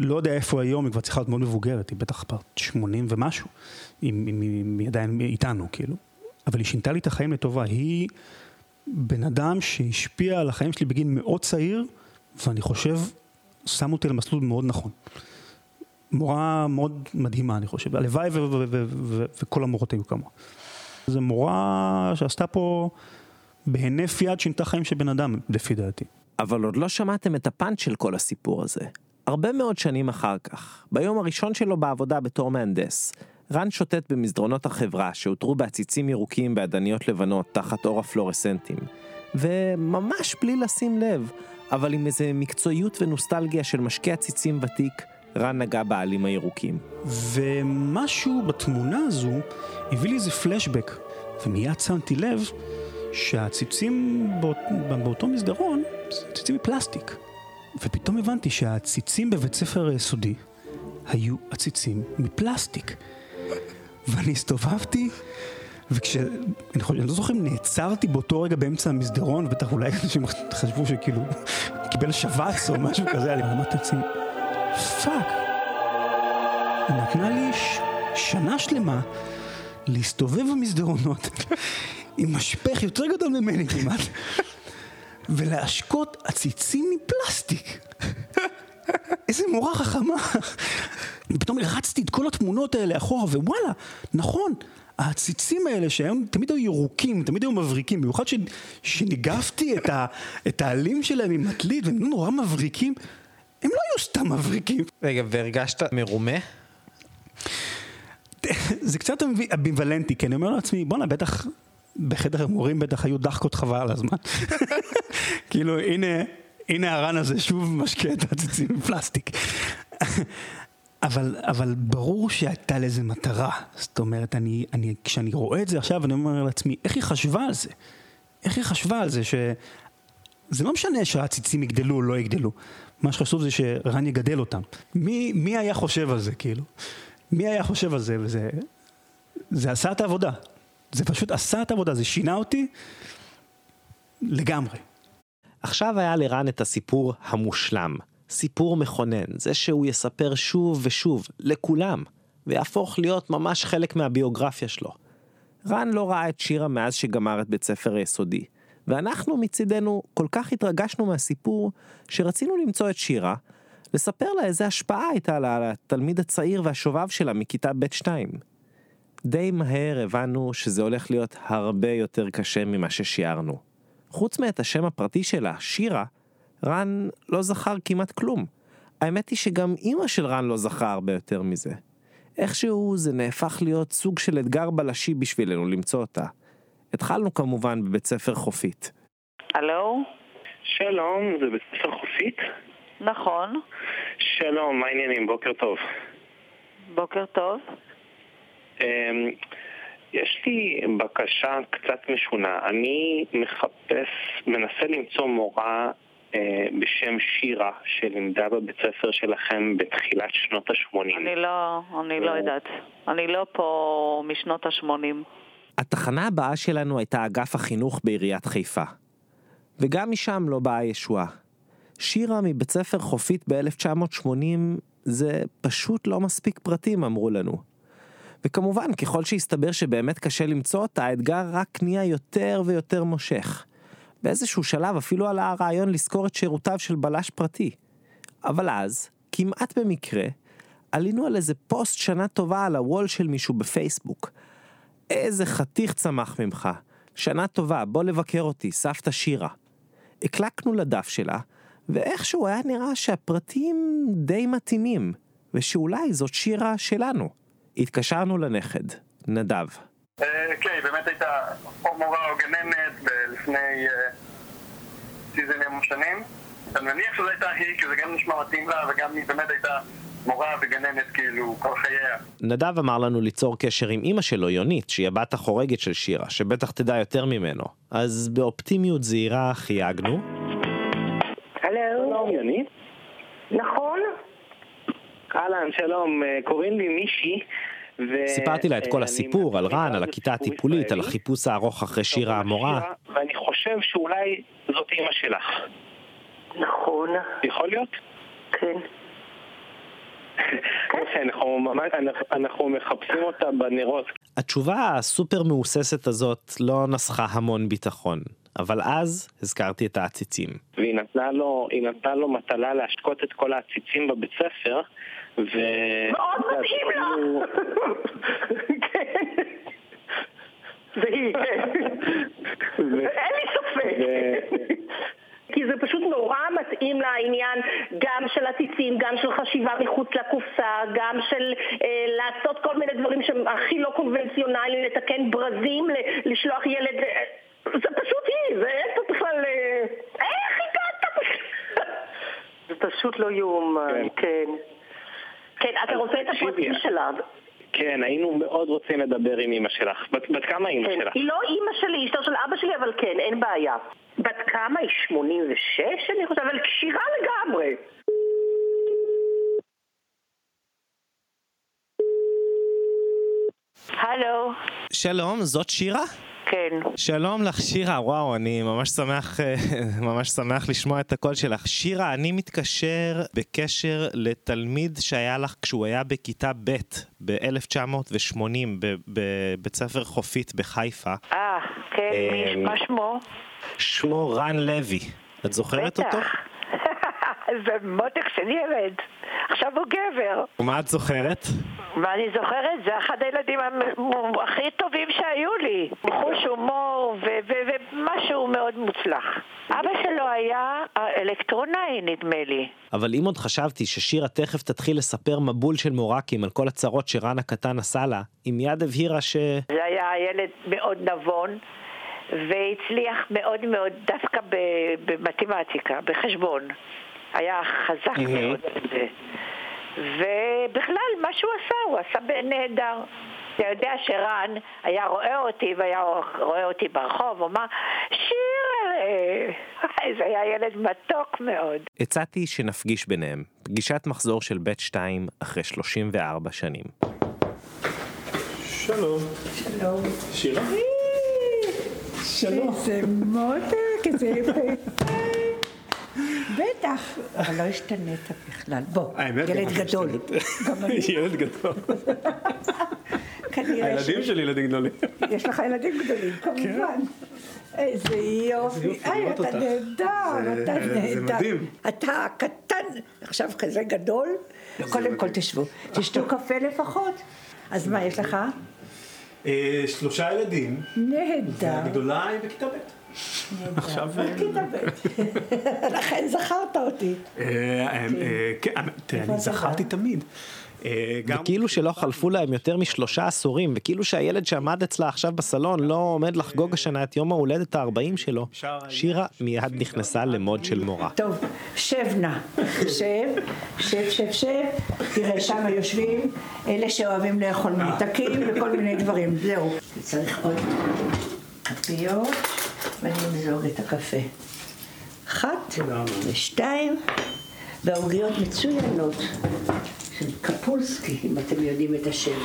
Speaker 7: לא יודע איפה היום, היא כבר צריכה להיות מאוד מבוגרת, היא בטח בת 80 ומשהו, אם היא עדיין איתנו, כאילו. אבל היא שינתה לי את החיים לטובה, היא... בן אדם שהשפיע על החיים שלי בגיל מאוד צעיר, ואני חושב, שם אותי למסלול מאוד נכון. מורה מאוד מדהימה, אני חושב. הלוואי וכל המורות היו כמוה. זו מורה שעשתה פה בהינף יד שינתה חיים של בן אדם, לפי דעתי.
Speaker 3: אבל עוד לא שמעתם את הפאנץ' של כל הסיפור הזה. הרבה מאוד שנים אחר כך, ביום הראשון שלו בעבודה בתור מהנדס, רן שוטט במסדרונות החברה שעוטרו בעציצים ירוקים בעדניות לבנות תחת אור הפלורסנטים. וממש בלי לשים לב, אבל עם איזה מקצועיות ונוסטלגיה של משקה עציצים ותיק, רן נגע בעלים הירוקים.
Speaker 7: ומשהו בתמונה הזו הביא לי איזה פלשבק, ומיד שמתי לב שהעציצים באות, באותו מסדרון עציצים מפלסטיק. ופתאום הבנתי שהעציצים בבית ספר היסודי היו עציצים מפלסטיק. ואני הסתובבתי, וכש... אני חושב, אני לא זוכר אם נעצרתי באותו רגע באמצע המסדרון, בטח אולי אנשים חשבו שכאילו קיבל שבץ או משהו כזה, אני אמרתי לעצמי, fuck. היא נתנה לי ש... שנה שלמה להסתובב במסדרונות <laughs> עם משפך יותר גדול ממני כמעט, ולהשקות עציצים מפלסטיק. <laughs> איזה מורה חכמה. פתאום הרצתי את כל התמונות האלה אחורה, ווואלה, נכון, העציצים האלה שהיום תמיד היו ירוקים, תמיד היו מבריקים, במיוחד ש, שניגפתי את, ה, את העלים שלהם עם מטלית, והם נורא מבריקים, הם לא היו סתם מבריקים.
Speaker 1: רגע, והרגשת מרומה?
Speaker 7: זה קצת אמביוולנטי, כי אני אומר לעצמי, בואנה, בטח, בחדר המורים בטח היו דחקות חבל על הזמן. <laughs> כאילו, הנה, הנה הרן הזה שוב משקה את העציצים מפלסטיק. אבל, אבל ברור שהייתה לזה מטרה. זאת אומרת, אני, אני, כשאני רואה את זה עכשיו, אני אומר לעצמי, איך היא חשבה על זה? איך היא חשבה על זה ש... זה לא משנה שהעציצים יגדלו או לא יגדלו. מה שחשוב זה שרן יגדל אותם. מי, מי היה חושב על זה, כאילו? מי היה חושב על זה? וזה... זה עשה את העבודה. זה פשוט עשה את העבודה, זה שינה אותי לגמרי.
Speaker 3: עכשיו היה לרן את הסיפור המושלם. סיפור מכונן, זה שהוא יספר שוב ושוב, לכולם, ויהפוך להיות ממש חלק מהביוגרפיה שלו. רן לא ראה את שירה מאז שגמר את בית ספר היסודי, ואנחנו מצידנו כל כך התרגשנו מהסיפור, שרצינו למצוא את שירה, לספר לה איזה השפעה הייתה לה על התלמיד הצעיר והשובב שלה מכיתה ב' 2. די מהר הבנו שזה הולך להיות הרבה יותר קשה ממה ששיערנו. חוץ מאת השם הפרטי שלה, שירה, רן לא זכר כמעט כלום. האמת היא שגם אימא של רן לא זכרה הרבה יותר מזה. איכשהו זה נהפך להיות סוג של אתגר בלשי בשבילנו למצוא אותה. התחלנו כמובן בבית ספר חופית.
Speaker 9: הלו?
Speaker 10: שלום, זה בית ספר חופית?
Speaker 9: נכון.
Speaker 10: שלום, מה העניינים? בוקר טוב.
Speaker 9: בוקר טוב.
Speaker 10: אמ, יש לי בקשה קצת משונה. אני מחפש, מנסה למצוא מורה בשם שירה, שלימדה בבית ספר שלכם בתחילת שנות ה-80.
Speaker 9: אני לא, אני לא יודעת. אני לא פה משנות ה-80.
Speaker 3: התחנה הבאה שלנו הייתה אגף החינוך בעיריית חיפה. וגם משם לא באה ישועה. שירה מבית ספר חופית ב-1980 זה פשוט לא מספיק פרטים, אמרו לנו. וכמובן, ככל שהסתבר שבאמת קשה למצוא אותה, האתגר רק נהיה יותר ויותר מושך. באיזשהו שלב אפילו עלה הרעיון לשכור את שירותיו של בלש פרטי. אבל אז, כמעט במקרה, עלינו על איזה פוסט שנה טובה על הוול של מישהו בפייסבוק. איזה חתיך צמח ממך. שנה טובה, בוא לבקר אותי, סבתא שירה. הקלקנו לדף שלה, ואיכשהו היה נראה שהפרטים די מתאימים, ושאולי זאת שירה שלנו. התקשרנו לנכד, נדב.
Speaker 11: כן, היא באמת הייתה או מורה או גננת לפני סיזנים שנים. אני מניח שזו הייתה היא, כי זה גם נשמע מתאים לה, וגם היא באמת הייתה מורה וגננת כאילו כל חייה.
Speaker 3: נדב אמר לנו ליצור קשר עם אימא שלו, יונית, שהיא הבת החורגת של שירה, שבטח תדע יותר ממנו. אז באופטימיות זהירה חייגנו.
Speaker 10: הלו. יונית.
Speaker 9: נכון?
Speaker 10: אהלן, שלום, קוראים לי מישי. ו...
Speaker 3: סיפרתי לה את כל הסיפור, על רן, על הכיתה הטיפולית, על החיפוש הארוך אחרי שירה המורה.
Speaker 10: ואני חושב שאולי זאת אימא שלך.
Speaker 9: נכון.
Speaker 10: יכול להיות?
Speaker 9: כן. <laughs>
Speaker 10: אנחנו, ממש, אנחנו מחפשים אותה בנרות.
Speaker 3: התשובה הסופר מהוססת הזאת לא נסחה המון ביטחון, אבל אז הזכרתי את העציצים.
Speaker 10: והיא נתנה לו, נתנה לו מטלה להשקות את כל העציצים בבית ספר, ו...
Speaker 9: מאוד מתאים לה! כן. זה היא, כן. אין לי ספק. כי זה פשוט נורא מתאים לעניין גם של עציצים, גם של חשיבה מחוץ לקופסה, גם של אה, לעשות כל מיני דברים שהם הכי לא קונבנציונליים, לתקן ברזים, לשלוח ילד... זה פשוט היא, זה אין פה בכלל... אה, איך הגעת? זה פשוט לא יאומן, כן. כן, אתה רוצה את הפרטים שלה.
Speaker 10: כן, היינו מאוד רוצים לדבר עם אמא שלך. בת, בת כמה אימא
Speaker 9: כן,
Speaker 10: שלך?
Speaker 9: היא לא אימא שלי, אשתו של אבא שלי, אבל כן, אין בעיה. בת כמה? היא 86 אני חושבת, אבל כשירה לגמרי.
Speaker 12: הלו.
Speaker 3: שלום, זאת שירה?
Speaker 12: כן.
Speaker 3: שלום לך שירה, וואו, אני ממש שמח, <laughs> ממש שמח לשמוע את הקול שלך. שירה, אני מתקשר בקשר לתלמיד שהיה לך כשהוא היה בכיתה ב' ב-1980 בבית ספר חופית בחיפה.
Speaker 12: אה, כן, מי, מה שמו?
Speaker 3: שמו רן לוי. את זוכרת
Speaker 12: בטח.
Speaker 3: אותו? <laughs>
Speaker 12: זה מותק של ילד. עכשיו הוא גבר.
Speaker 3: ומה את זוכרת?
Speaker 12: מה אני זוכרת? זה אחד הילדים הכי טובים שהיו לי. חוש הומור ו- ו- ומשהו מאוד מוצלח. אבא שלו היה אלקטרונאי, נדמה לי.
Speaker 3: אבל אם עוד חשבתי ששירה תכף תתחיל לספר מבול של מורקים על כל הצרות שרן הקטן עשה לה, היא מיד הבהירה ש...
Speaker 12: זה היה ילד מאוד נבון. והצליח מאוד מאוד דווקא ב- במתמטיקה, בחשבון. היה חזק. מאוד בזה. ובכלל, מה שהוא עשה, הוא עשה נהדר. אתה יודע שרן היה רואה אותי והיה רואה אותי ברחוב, הוא אמר, שירה, זה היה ילד מתוק מאוד.
Speaker 3: הצעתי שנפגיש ביניהם, פגישת מחזור של בית 2 אחרי 34 שנים.
Speaker 7: שלום.
Speaker 13: שלום.
Speaker 7: שירה?
Speaker 13: שלום. איזה מותק, איזה יפה. בטח, אבל לא השתנית בכלל. בוא, ילד גדול. <laughs>
Speaker 7: ילד גדול.
Speaker 13: כנראה
Speaker 7: הילדים
Speaker 13: ש-
Speaker 7: שלי ילדים גדולים.
Speaker 13: יש לך ילדים גדולים, כמובן. איזה יופי.
Speaker 7: לראות
Speaker 13: אתה. נהדר,
Speaker 7: זה-
Speaker 13: אתה
Speaker 7: זה
Speaker 13: נהדר.
Speaker 7: מדהים.
Speaker 13: אתה קטן, עכשיו כזה גדול. קודם כל תשבו, תשתו קפה לפחות. אז מה יש לך?
Speaker 7: אה, שלושה ילדים.
Speaker 13: נהדר.
Speaker 7: והגדולה היא בכיתה ב'. עכשיו...
Speaker 13: ב'. <laughs> לכן זכרת אותי.
Speaker 7: אה, אה, אה, כן, אני זכרתי תמיד. אה.
Speaker 3: וכאילו שלא חלפו להם יותר משלושה עשורים, וכאילו שהילד שעמד אצלה עכשיו בסלון לא עומד לחגוג השנה את יום ההולדת ה-40 שלו, שירה מיד נכנסה למוד של מורה.
Speaker 13: טוב, שב נא, שב, שב, שב, שב, תראה שם יושבים אלה שאוהבים לאכול ממתקים וכל מיני דברים, זהו. צריך עוד כפיות ואני אמזוג את הקפה. אחת ושתיים, והעוגיות מצוינות של קפולסקי, אם אתם יודעים את השם.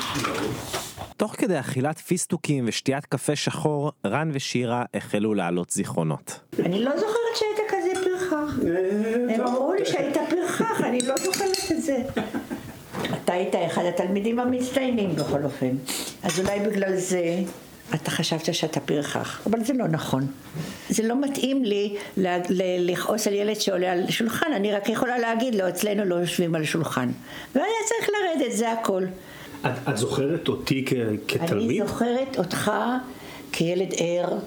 Speaker 3: תוך כדי אכילת פיסטוקים ושתיית קפה שחור, רן ושירה החלו להעלות זיכרונות.
Speaker 13: אני לא זוכרת שהיית כזה פרחח. הם אמרו לי שהיית פרחח, אני לא זוכרת את זה. אתה היית אחד התלמידים המצטיינים בכל אופן. אז אולי בגלל זה אתה חשבת שאתה פרחח, אבל זה לא נכון. זה לא מתאים לי לכעוס על ילד שעולה על שולחן, אני רק יכולה להגיד לו, אצלנו לא יושבים על שולחן. והיה צריך לרדת, זה הכל.
Speaker 7: את, את זוכרת אותי כ, כתלמיד?
Speaker 13: אני זוכרת אותך כילד ער,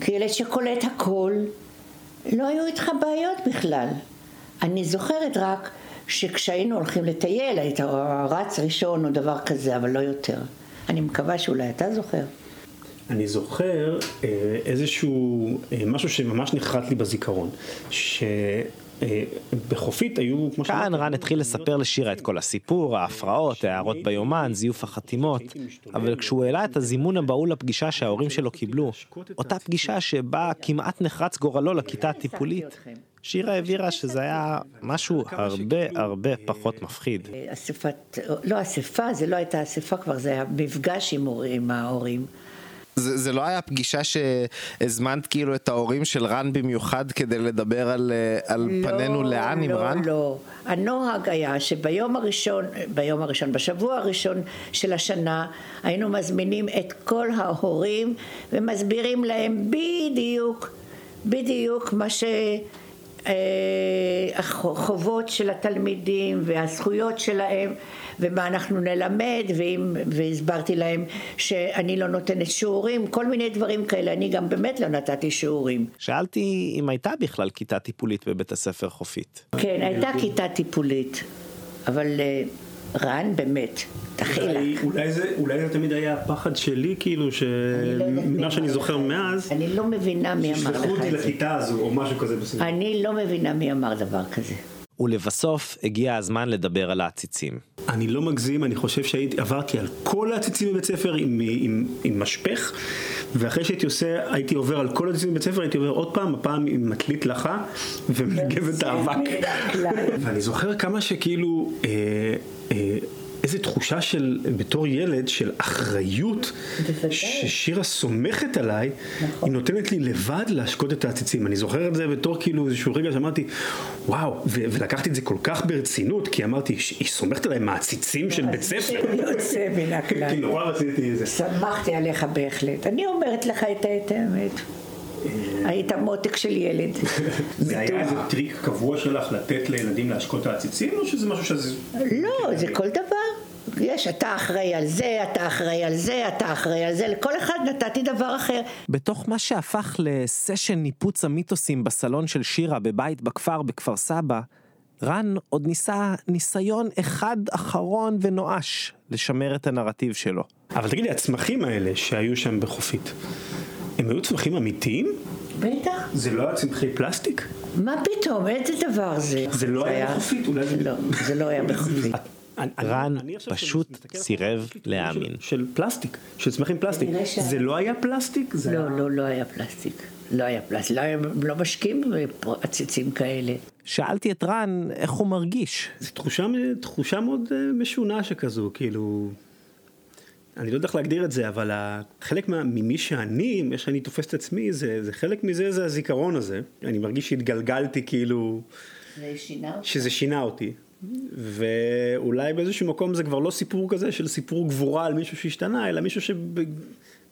Speaker 13: כילד שקולט הכל. לא היו איתך בעיות בכלל. אני זוכרת רק שכשהיינו הולכים לטייל היית רץ ראשון או דבר כזה, אבל לא יותר. אני מקווה שאולי אתה זוכר.
Speaker 7: אני זוכר אה, איזשהו, אה, משהו שממש נחרט לי בזיכרון, שבחופית היו, כמו
Speaker 3: כאן רן התחיל לספר לשירה את כל הסיפור, ההפרעות, ההערות ביומן, זיוף החתימות, אבל כשהוא העלה את הזימון הבהול לפגישה שההורים שלו קיבלו, אותה פגישה שבה כמעט נחרץ גורלו לכיתה הטיפולית, שירה הבהירה שזה היה משהו הרבה הרבה פחות מפחיד.
Speaker 13: אספת, לא אספה, זה לא הייתה אספה כבר, זה היה מפגש עם ההורים.
Speaker 14: זה, זה לא היה פגישה שהזמנת כאילו את ההורים של רן במיוחד כדי לדבר על, אה, על פנינו לאן עם
Speaker 13: לא,
Speaker 14: רן?
Speaker 13: לא, הנוהג היה שביום הראשון, ביום הראשון, בשבוע הראשון של השנה, היינו מזמינים את כל ההורים ומסבירים להם בדיוק, בדיוק מה ש... אה, החובות של התלמידים והזכויות שלהם ומה אנחנו נלמד ואם, והסברתי להם שאני לא נותנת שיעורים כל מיני דברים כאלה אני גם באמת לא נתתי שיעורים
Speaker 3: שאלתי אם הייתה בכלל כיתה טיפולית בבית הספר חופית.
Speaker 13: כן, הייתה כיתה טיפולית, אבל אה, רן, באמת.
Speaker 7: אולי, אולי, זה, אולי זה תמיד היה הפחד שלי, כאילו, ש... ממה שאני זוכר מאז,
Speaker 13: אני לא מבינה מי אמר לך
Speaker 7: אותי
Speaker 13: את זה.
Speaker 7: לכיתה הזו, או משהו כזה בסביבה.
Speaker 13: אני לא מבינה מי אמר דבר כזה.
Speaker 3: ולבסוף הגיע הזמן לדבר על העציצים.
Speaker 7: אני לא מגזים, אני חושב שהייתי, עברתי על כל העציצים בבית ספר עם, עם, עם משפך, ואחרי שהייתי עושה, הייתי עובר על כל העציצים בבית ספר, הייתי עובר עוד פעם, הפעם עם מטלית לחה ומנגב את האבק. ואני זוכר כמה שכאילו, אה, אה, איזה תחושה של, בתור ילד, של אחריות, ששירה סומכת עליי, היא נותנת לי לבד להשקות את העציצים. אני זוכר את זה בתור כאילו איזשהו רגע שאמרתי, וואו, ו- ולקחתי את זה כל כך ברצינות, כי אמרתי, "ש- היא סומכת עליי מהעציצים של בית <laughs> ספר.
Speaker 13: יוצא מן הכלל. <laughs>
Speaker 7: כי נורא רציתי את זה.
Speaker 13: שמחתי עליך בהחלט. אני אומרת לך את האמת. היית מותק של ילד. <laughs>
Speaker 7: זה היה איזה טריק קבוע שלך לתת לילדים להשקות את העציצים, או שזה משהו שזה...
Speaker 13: לא, זה כל דבר. יש, אתה אחראי על זה, אתה אחראי על זה, אתה אחראי על זה, לכל אחד נתתי דבר אחר.
Speaker 3: בתוך מה שהפך לסשן ניפוץ המיתוסים בסלון של שירה בבית בכפר בכפר סבא, רן עוד ניסה ניסיון אחד אחרון ונואש לשמר את הנרטיב שלו.
Speaker 7: אבל תגידי, הצמחים האלה שהיו שם בחופית, הם היו צמחים אמיתיים?
Speaker 13: בטח.
Speaker 7: זה לא היה צמחי פלסטיק?
Speaker 13: מה פתאום, איזה דבר זה?
Speaker 7: זה לא היה בחופית? אולי זה...
Speaker 13: לא, זה לא היה <laughs> בחופית.
Speaker 3: רן פשוט סירב להאמין.
Speaker 7: של פלסטיק, של צמחים פלסטיק. זה לא היה פלסטיק?
Speaker 13: לא, לא, לא היה פלסטיק. לא היה פלסטיק. לא, לא משקיעים בעציצים כאלה.
Speaker 3: שאלתי את רן איך הוא מרגיש.
Speaker 7: זו תחושה, תחושה מאוד אה, משונה שכזו, כאילו... אני לא יודע איך להגדיר את זה, אבל חלק מה, ממי שאני, מה שאני תופס את עצמי, זה, זה חלק מזה זה הזיכרון הזה. אני מרגיש שהתגלגלתי כאילו,
Speaker 13: זה שינה אותך.
Speaker 7: שזה שינה אותי. ואולי באיזשהו מקום זה כבר לא סיפור כזה של סיפור גבורה על מישהו שהשתנה, אלא מישהו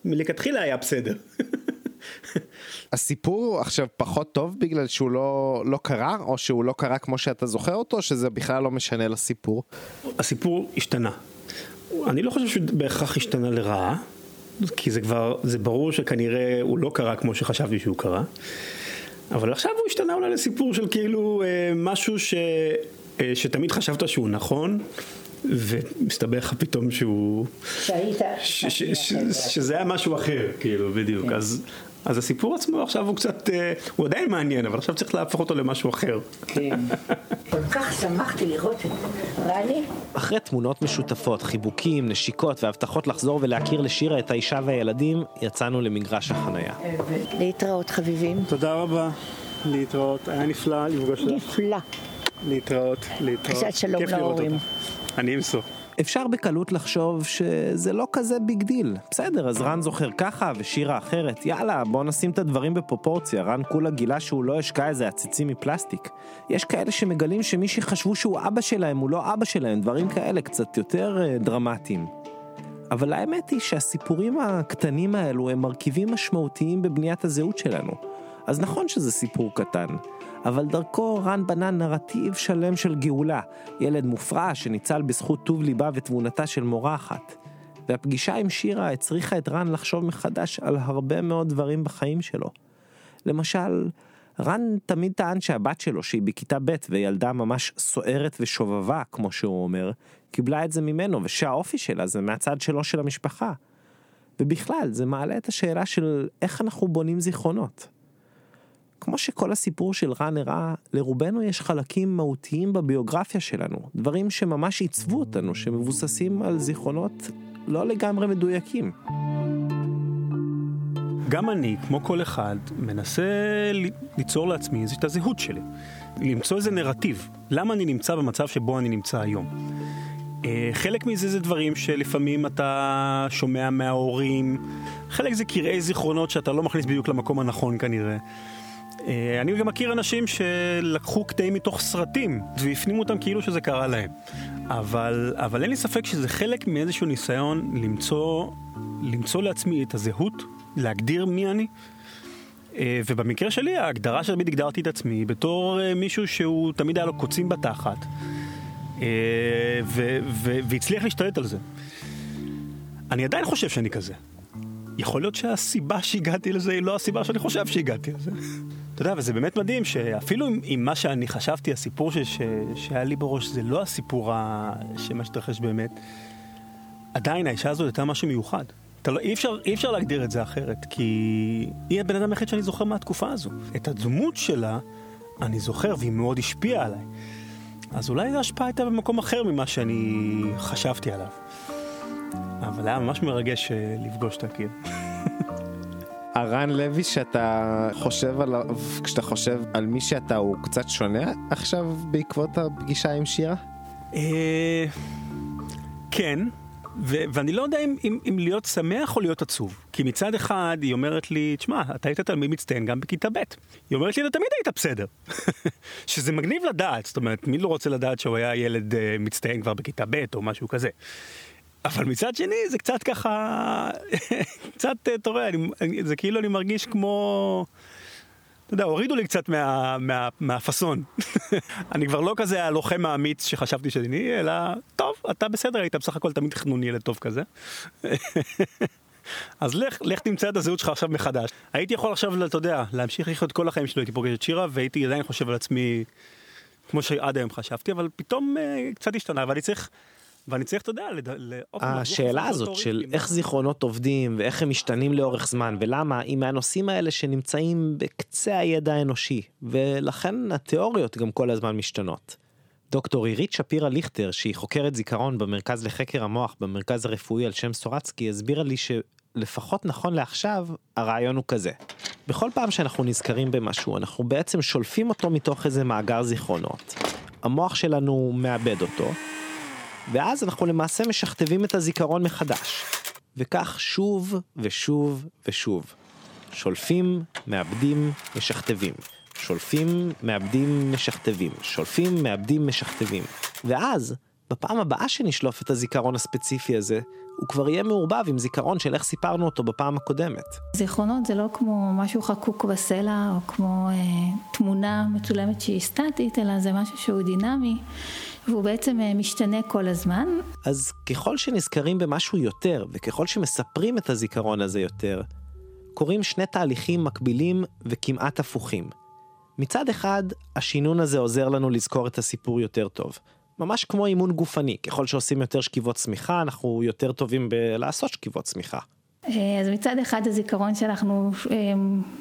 Speaker 7: שמלכתחילה היה בסדר. <laughs>
Speaker 14: הסיפור עכשיו פחות טוב בגלל שהוא לא, לא קרה, או שהוא לא קרה כמו שאתה זוכר אותו, או שזה בכלל לא משנה לסיפור?
Speaker 7: הסיפור השתנה. אני לא חושב שהוא בהכרח השתנה לרעה, כי זה כבר, זה ברור שכנראה הוא לא קרה כמו שחשבתי שהוא קרה, אבל עכשיו הוא השתנה אולי לסיפור של כאילו אה, משהו ש, אה, שתמיד חשבת שהוא נכון, ומסתבר לך פתאום שהוא...
Speaker 13: שהיית...
Speaker 7: ש, ש, ש, שזה היה משהו אחר, כאילו, בדיוק. אז, אז הסיפור עצמו עכשיו הוא קצת, אה, הוא עדיין מעניין, אבל עכשיו צריך להפוך אותו למשהו אחר.
Speaker 13: כן. כל כך שמחתי לראות את רני.
Speaker 3: אחרי תמונות משותפות, חיבוקים, נשיקות והבטחות לחזור ולהכיר לשירה את האישה והילדים, יצאנו למגרש החנייה.
Speaker 13: להתראות חביבים.
Speaker 7: תודה רבה, להתראות, היה נפלא לפגוש אותך.
Speaker 13: נפלא.
Speaker 7: להתראות, להתראות.
Speaker 13: קצת שלום
Speaker 7: כיף לראות
Speaker 13: להורים.
Speaker 7: אותך. אני אמסור.
Speaker 3: אפשר בקלות לחשוב שזה לא כזה big deal. בסדר, אז רן זוכר ככה ושירה אחרת, יאללה, בוא נשים את הדברים בפרופורציה. רן כולה גילה שהוא לא השקה איזה עציצים מפלסטיק. יש כאלה שמגלים שמי שחשבו שהוא אבא שלהם הוא לא אבא שלהם, דברים כאלה קצת יותר uh, דרמטיים. אבל האמת היא שהסיפורים הקטנים האלו הם מרכיבים משמעותיים בבניית הזהות שלנו. אז נכון שזה סיפור קטן, אבל דרכו רן בנה נרטיב שלם של גאולה, ילד מופרע שניצל בזכות טוב ליבה ותבונתה של מורה אחת. והפגישה עם שירה הצריכה את רן לחשוב מחדש על הרבה מאוד דברים בחיים שלו. למשל, רן תמיד טען שהבת שלו, שהיא בכיתה ב' וילדה ממש סוערת ושובבה, כמו שהוא אומר, קיבלה את זה ממנו, ושהאופי שלה זה מהצד שלו של המשפחה. ובכלל, זה מעלה את השאלה של איך אנחנו בונים זיכרונות. כמו שכל הסיפור של רן הראה, לרובנו יש חלקים מהותיים בביוגרפיה שלנו, דברים שממש עיצבו אותנו, שמבוססים על זיכרונות לא לגמרי מדויקים.
Speaker 7: גם אני, כמו כל אחד, מנסה ליצור לעצמי את הזהות שלי. למצוא איזה נרטיב. למה אני נמצא במצב שבו אני נמצא היום? אה, חלק מזה זה דברים שלפעמים אתה שומע מההורים, חלק זה קרעי זיכרונות שאתה לא מכניס בדיוק למקום הנכון כנראה. אה, אני גם מכיר אנשים שלקחו קטעים מתוך סרטים והפנימו אותם כאילו שזה קרה להם. אבל, אבל אין לי ספק שזה חלק מאיזשהו ניסיון למצוא, למצוא לעצמי את הזהות, להגדיר מי אני. אה, ובמקרה שלי ההגדרה שתמיד הגדרתי את עצמי בתור אה, מישהו שהוא תמיד היה לו קוצים בתחת והצליח להשתלט על זה. אני עדיין חושב שאני כזה. יכול להיות שהסיבה שהגעתי לזה היא לא הסיבה שאני חושב שהגעתי לזה. אתה יודע, וזה באמת מדהים שאפילו עם מה שאני חשבתי, הסיפור ש, ש, שהיה לי בראש, זה לא הסיפור ה... שמה שהתרחש באמת, עדיין האישה הזאת הייתה משהו מיוחד. לא, אי, אפשר, אי אפשר להגדיר את זה אחרת, כי היא הבן אדם היחיד שאני זוכר מהתקופה הזו. את הדמות שלה אני זוכר, והיא מאוד השפיעה עליי. אז אולי ההשפעה הייתה במקום אחר ממה שאני חשבתי עליו. אבל היה ממש מרגש אה, לפגוש את הקיר. <laughs>
Speaker 14: הרן לוי שאתה חושב עליו, כשאתה חושב על מי שאתה, הוא קצת שונה עכשיו בעקבות הפגישה עם שירה?
Speaker 7: אה, כן, ואני לא יודע אם, אם, אם להיות שמח או להיות עצוב. כי מצד אחד היא אומרת לי, תשמע, אתה היית תלמיד מצטיין גם בכיתה ב'. היא אומרת לי, אתה תמיד היית בסדר. <laughs> שזה מגניב לדעת, זאת אומרת, מי לא רוצה לדעת שהוא היה ילד uh, מצטיין כבר בכיתה ב' או משהו כזה. אבל מצד שני זה קצת ככה, <laughs> קצת, אתה רואה, זה כאילו אני מרגיש כמו... אתה יודע, הורידו לי קצת מה, מה, מהפאסון. <laughs> אני כבר לא כזה הלוחם האמיץ שחשבתי שאני, אלא, טוב, אתה בסדר, היית בסך הכל תמיד תכנון ילד טוב כזה. <laughs> אז לך, לך תמצא את הזהות שלך עכשיו מחדש. הייתי יכול עכשיו, אתה יודע, להמשיך לחיות כל החיים שלו, הייתי פוגש את שירה, והייתי עדיין חושב על עצמי כמו שעד היום חשבתי, אבל פתאום אה, קצת השתנה, ואני צריך... ואני צריך, אתה יודע,
Speaker 3: השאלה הזאת של איך זיכרונות עובדים ואיך הם משתנים לאורך זמן ולמה, היא מהנושאים האלה שנמצאים בקצה הידע האנושי, ולכן התיאוריות גם כל הזמן משתנות. דוקטור עירית שפירא ליכטר, שהיא חוקרת זיכרון במרכז לחקר המוח במרכז הרפואי על שם סורצקי, הסבירה לי שלפחות נכון לעכשיו, הרעיון הוא כזה. בכל פעם שאנחנו נזכרים במשהו, אנחנו בעצם שולפים אותו מתוך איזה מאגר זיכרונות. המוח שלנו מאבד אותו, ואז אנחנו למעשה משכתבים את הזיכרון מחדש. וכך שוב ושוב ושוב. שולפים, מאבדים, משכתבים. שולפים, מאבדים, משכתבים. שולפים, מאבדים, משכתבים. ואז, בפעם הבאה שנשלוף את הזיכרון הספציפי הזה, הוא כבר יהיה מעורבב עם זיכרון של איך סיפרנו אותו בפעם הקודמת.
Speaker 15: זיכרונות זה לא כמו משהו חקוק בסלע, או כמו אה, תמונה מצולמת שהיא סטטית, אלא זה משהו שהוא דינמי. והוא בעצם אה, משתנה כל הזמן.
Speaker 3: אז ככל שנזכרים במשהו יותר, וככל שמספרים את הזיכרון הזה יותר, קורים שני תהליכים מקבילים וכמעט הפוכים. מצד אחד, השינון הזה עוזר לנו לזכור את הסיפור יותר טוב. ממש כמו אימון גופני, ככל שעושים יותר שכיבות צמיחה, אנחנו יותר טובים בלעשות שכיבות צמיחה.
Speaker 15: אה, אז מצד אחד הזיכרון שאנחנו אה,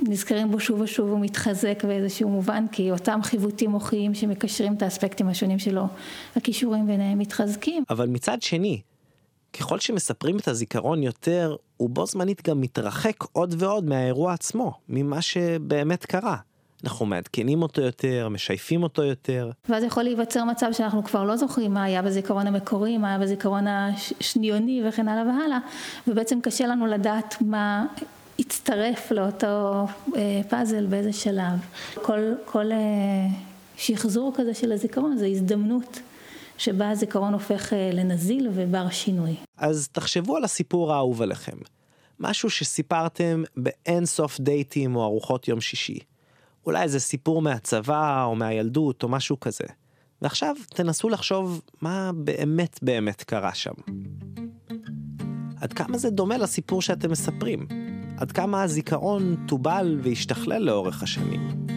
Speaker 15: נזכרים בו שוב ושוב הוא מתחזק באיזשהו מובן כי אותם חיווטים מוחיים שמקשרים את האספקטים השונים שלו, הכישורים ביניהם מתחזקים.
Speaker 3: אבל מצד שני, ככל שמספרים את הזיכרון יותר, הוא בו זמנית גם מתרחק עוד ועוד מהאירוע עצמו, ממה שבאמת קרה. אנחנו מעדכנים אותו יותר, משייפים אותו יותר.
Speaker 15: ואז יכול להיווצר מצב שאנחנו כבר לא זוכרים מה היה בזיכרון המקורי, מה היה בזיכרון השניוני וכן הלאה והלאה, ובעצם קשה לנו לדעת מה הצטרף לאותו אה, פאזל באיזה שלב. כל, כל אה, שחזור כזה של הזיכרון זה הזדמנות שבה הזיכרון הופך אה, לנזיל ובר שינוי.
Speaker 3: אז תחשבו על הסיפור האהוב עליכם. משהו שסיפרתם באין סוף דייטים או ארוחות יום שישי. אולי איזה סיפור מהצבא או מהילדות או משהו כזה. ועכשיו תנסו לחשוב מה באמת באמת קרה שם. עד כמה זה דומה לסיפור שאתם מספרים? עד כמה הזיכרון טובל והשתכלל לאורך השנים?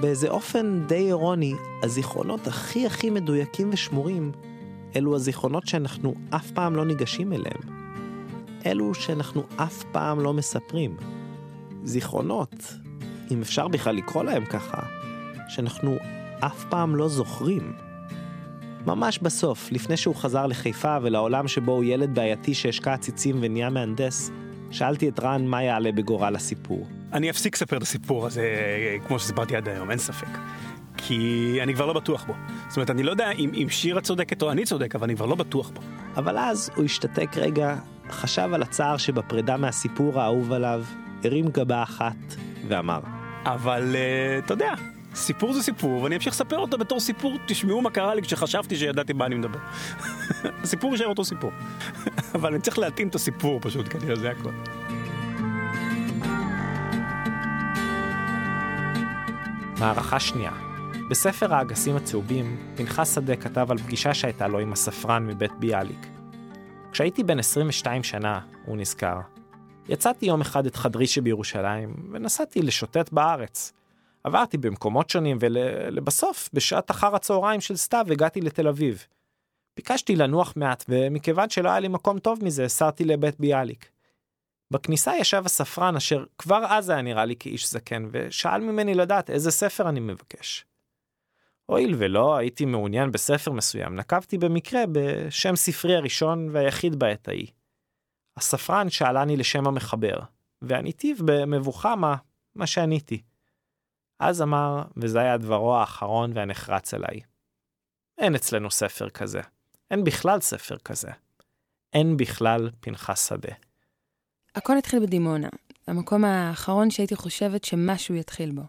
Speaker 3: באיזה אופן די אירוני, הזיכרונות הכי הכי מדויקים ושמורים, אלו הזיכרונות שאנחנו אף פעם לא ניגשים אליהם. אלו שאנחנו אף פעם לא מספרים. זיכרונות, אם אפשר בכלל לקרוא להם ככה, שאנחנו אף פעם לא זוכרים. ממש בסוף, לפני שהוא חזר לחיפה ולעולם שבו הוא ילד בעייתי שהשקע עציצים ונהיה מהנדס, שאלתי את רן מה יעלה בגורל הסיפור.
Speaker 7: אני אפסיק לספר את הסיפור הזה כמו שסיפרתי עד היום, אין ספק. כי אני כבר לא בטוח בו. זאת אומרת, אני לא יודע אם, אם שירה צודקת או אני צודק, אבל אני כבר לא בטוח בו.
Speaker 3: אבל אז הוא השתתק רגע, חשב על הצער שבפרידה מהסיפור האהוב עליו, הרים גבה אחת ואמר.
Speaker 7: אבל uh, אתה יודע, סיפור זה סיפור, ואני אמשיך לספר אותו בתור סיפור, תשמעו מה קרה לי כשחשבתי שידעתי מה אני מדבר. <laughs> הסיפור יישאר אותו סיפור. <laughs> אבל אני צריך להתאים את הסיפור פשוט, כנראה זה הכל.
Speaker 3: מערכה שנייה. בספר האגסים הצהובים, פנחס שדה כתב על פגישה שהייתה לו עם הספרן מבית ביאליק. כשהייתי בן 22 שנה, הוא נזכר, יצאתי יום אחד את חדרי שבירושלים, ונסעתי לשוטט בארץ. עברתי במקומות שונים, ולבסוף, בשעת אחר הצהריים של סתיו, הגעתי לתל אביב. ביקשתי לנוח מעט, ומכיוון שלא היה לי מקום טוב מזה, הסרתי לבית ביאליק. בכניסה ישב הספרן אשר כבר אז היה נראה לי כאיש זקן, ושאל ממני לדעת איזה ספר אני מבקש. הואיל ולא הייתי מעוניין בספר מסוים, נקבתי במקרה בשם ספרי הראשון והיחיד בעת ההיא. הספרן שאלני לשם המחבר, ועניתיו במבוכה מה, מה שעניתי. אז אמר, וזה היה דברו האחרון והנחרץ אליי. אין אצלנו ספר כזה. אין בכלל ספר כזה. אין בכלל פנחס שדה.
Speaker 16: הכל התחיל בדימונה, המקום האחרון שהייתי חושבת שמשהו יתחיל בו.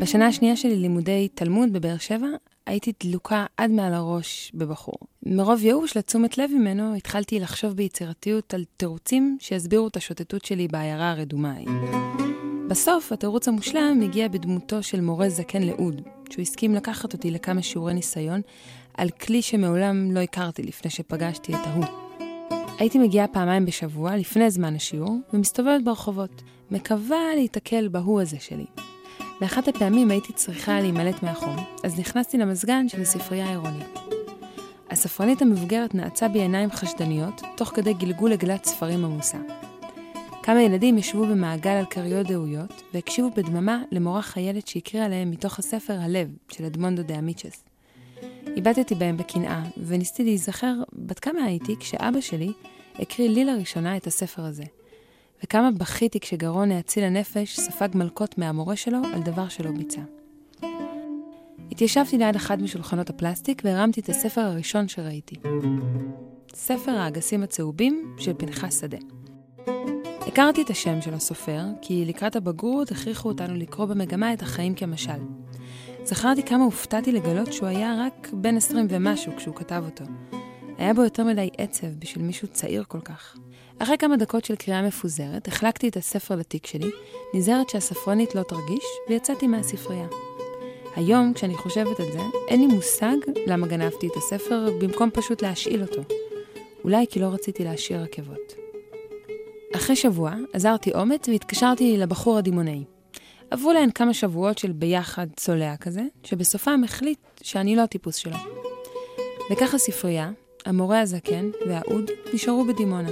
Speaker 16: בשנה השנייה שלי לימודי תלמוד בבאר שבע, הייתי דלוקה עד מעל הראש בבחור. מרוב ייאוש לתשומת לב ממנו, התחלתי לחשוב ביצירתיות על תירוצים שיסבירו את השוטטות שלי בעיירה הרדומה ההיא. בסוף, התירוץ המושלם הגיע בדמותו של מורה זקן לאוד, שהוא הסכים לקחת אותי לכמה שיעורי ניסיון על כלי שמעולם לא הכרתי לפני שפגשתי את ההוא. הייתי מגיעה פעמיים בשבוע, לפני זמן השיעור, ומסתובבת ברחובות, מקווה להיתקל בהוא הזה שלי. באחת הפעמים הייתי צריכה להימלט מהחום, אז נכנסתי למזגן של הספרייה העירונית. הספרנית המבוגרת נעצה בי עיניים חשדניות, תוך כדי גלגול עגלת ספרים עמוסה. כמה ילדים ישבו במעגל על כריות דהויות, והקשיבו בדממה למורה חיילת שהקריאה להם מתוך הספר הלב של אדמונדו דה אמיצ'ס. איבדתי בהם בקנאה, וניסיתי להיזכר בת כמה הייתי כשאבא שלי הקריא לי לראשונה את הספר הזה. וכמה בכיתי כשגרון האציל הנפש ספג מלקות מהמורה שלו על דבר שלא ביצע. התיישבתי ליד אחד משולחנות הפלסטיק והרמתי את הספר הראשון שראיתי. ספר האגסים הצהובים של פנחס שדה. הכרתי את השם של הסופר, כי לקראת הבגרות הכריחו אותנו לקרוא במגמה את החיים כמשל. זכרתי כמה הופתעתי לגלות שהוא היה רק בן עשרים ומשהו כשהוא כתב אותו. היה בו יותר מדי עצב בשביל מישהו צעיר כל כך. אחרי כמה דקות של קריאה מפוזרת, החלקתי את הספר לתיק שלי, נזהרת שהספרנית לא תרגיש, ויצאתי מהספרייה. היום, כשאני חושבת על זה, אין לי מושג למה גנבתי את הספר במקום פשוט להשאיל אותו. אולי כי לא רציתי להשאיר עקבות. אחרי שבוע, עזרתי אומץ והתקשרתי לבחור הדימונאי. עברו להן כמה שבועות של ביחד צולע כזה, שבסופם החליט שאני לא הטיפוס שלו. וכך הספרייה, המורה הזקן והאוד נשארו בדימונה.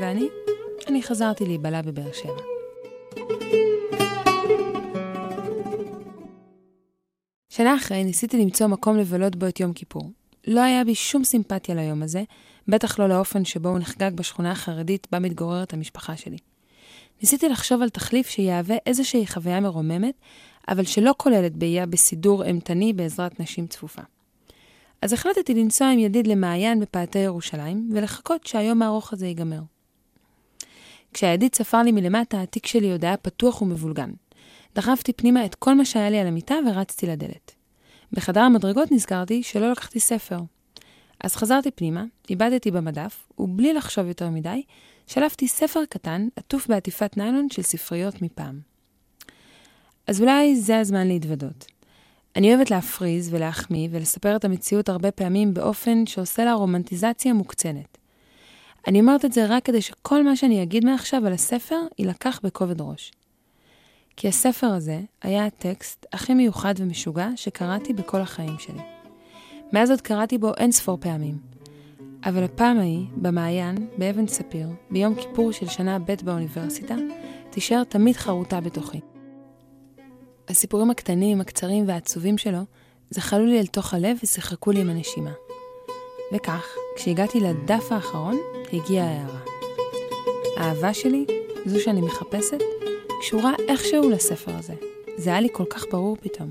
Speaker 16: ואני? אני חזרתי להיבלע בבאר שבע. שנה אחרי ניסיתי למצוא מקום לבלות בו את יום כיפור. לא היה בי שום סימפתיה ליום הזה, בטח לא לאופן שבו הוא נחגג בשכונה החרדית בה מתגוררת המשפחה שלי. ניסיתי לחשוב על תחליף שיהווה איזושהי חוויה מרוממת, אבל שלא כוללת באייה בסידור אימתני בעזרת נשים צפופה. אז החלטתי לנסוע עם ידיד למעיין בפאתי ירושלים, ולחכות שהיום הארוך הזה ייגמר. כשהידיד ספר לי מלמטה, התיק שלי עוד היה פתוח ומבולגן. דחפתי פנימה את כל מה שהיה לי על המיטה ורצתי לדלת. בחדר המדרגות נזכרתי שלא לקחתי ספר. אז חזרתי פנימה, איבדתי במדף, ובלי לחשוב יותר מדי, שלפתי ספר קטן עטוף בעטיפת ניילון של ספריות מפעם. אז אולי זה הזמן להתוודות. אני אוהבת להפריז ולהחמיא ולספר את המציאות הרבה פעמים באופן שעושה לה רומנטיזציה מוקצנת. אני אומרת את זה רק כדי שכל מה שאני אגיד מעכשיו על הספר יילקח בכובד ראש. כי הספר הזה היה הטקסט הכי מיוחד ומשוגע שקראתי בכל החיים שלי. מאז עוד קראתי בו אין ספור פעמים. אבל הפעם ההיא, במעיין, באבן ספיר, ביום כיפור של שנה ב' באוניברסיטה, תישאר תמיד חרוטה בתוכי. הסיפורים הקטנים, הקצרים והעצובים שלו זחלו לי אל תוך הלב ושיחקו לי עם הנשימה. וכך, כשהגעתי לדף האחרון, הגיעה ההערה. האהבה שלי, זו שאני מחפשת, קשורה איכשהו לספר הזה. זה היה לי כל כך ברור פתאום.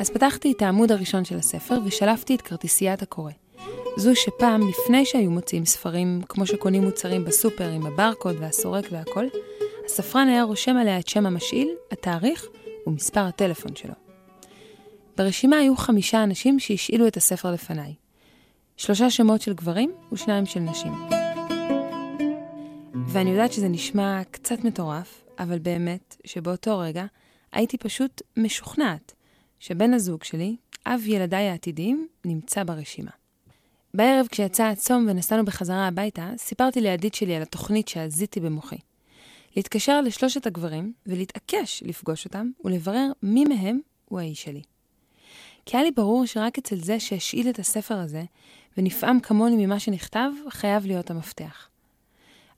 Speaker 16: אז פתחתי את העמוד הראשון של הספר ושלפתי את כרטיסיית הקורא. זו שפעם, לפני שהיו מוציאים ספרים כמו שקונים מוצרים בסופר עם הברקוד והסורק והכל, הספרן היה רושם עליה את שם המשאיל, התאריך ומספר הטלפון שלו. ברשימה היו חמישה אנשים שהשאילו את הספר לפניי. שלושה שמות של גברים ושניים של נשים. ואני יודעת שזה נשמע קצת מטורף, אבל באמת שבאותו רגע הייתי פשוט משוכנעת שבן הזוג שלי, אב ילדיי העתידיים, נמצא ברשימה. בערב כשיצא הצום ונסענו בחזרה הביתה, סיפרתי לידיד שלי על התוכנית שהזיתי במוחי. להתקשר לשלושת הגברים ולהתעקש לפגוש אותם ולברר מי מהם הוא האיש שלי. כי היה לי ברור שרק אצל זה שהשאיל את הספר הזה ונפעם כמוני ממה שנכתב, חייב להיות המפתח.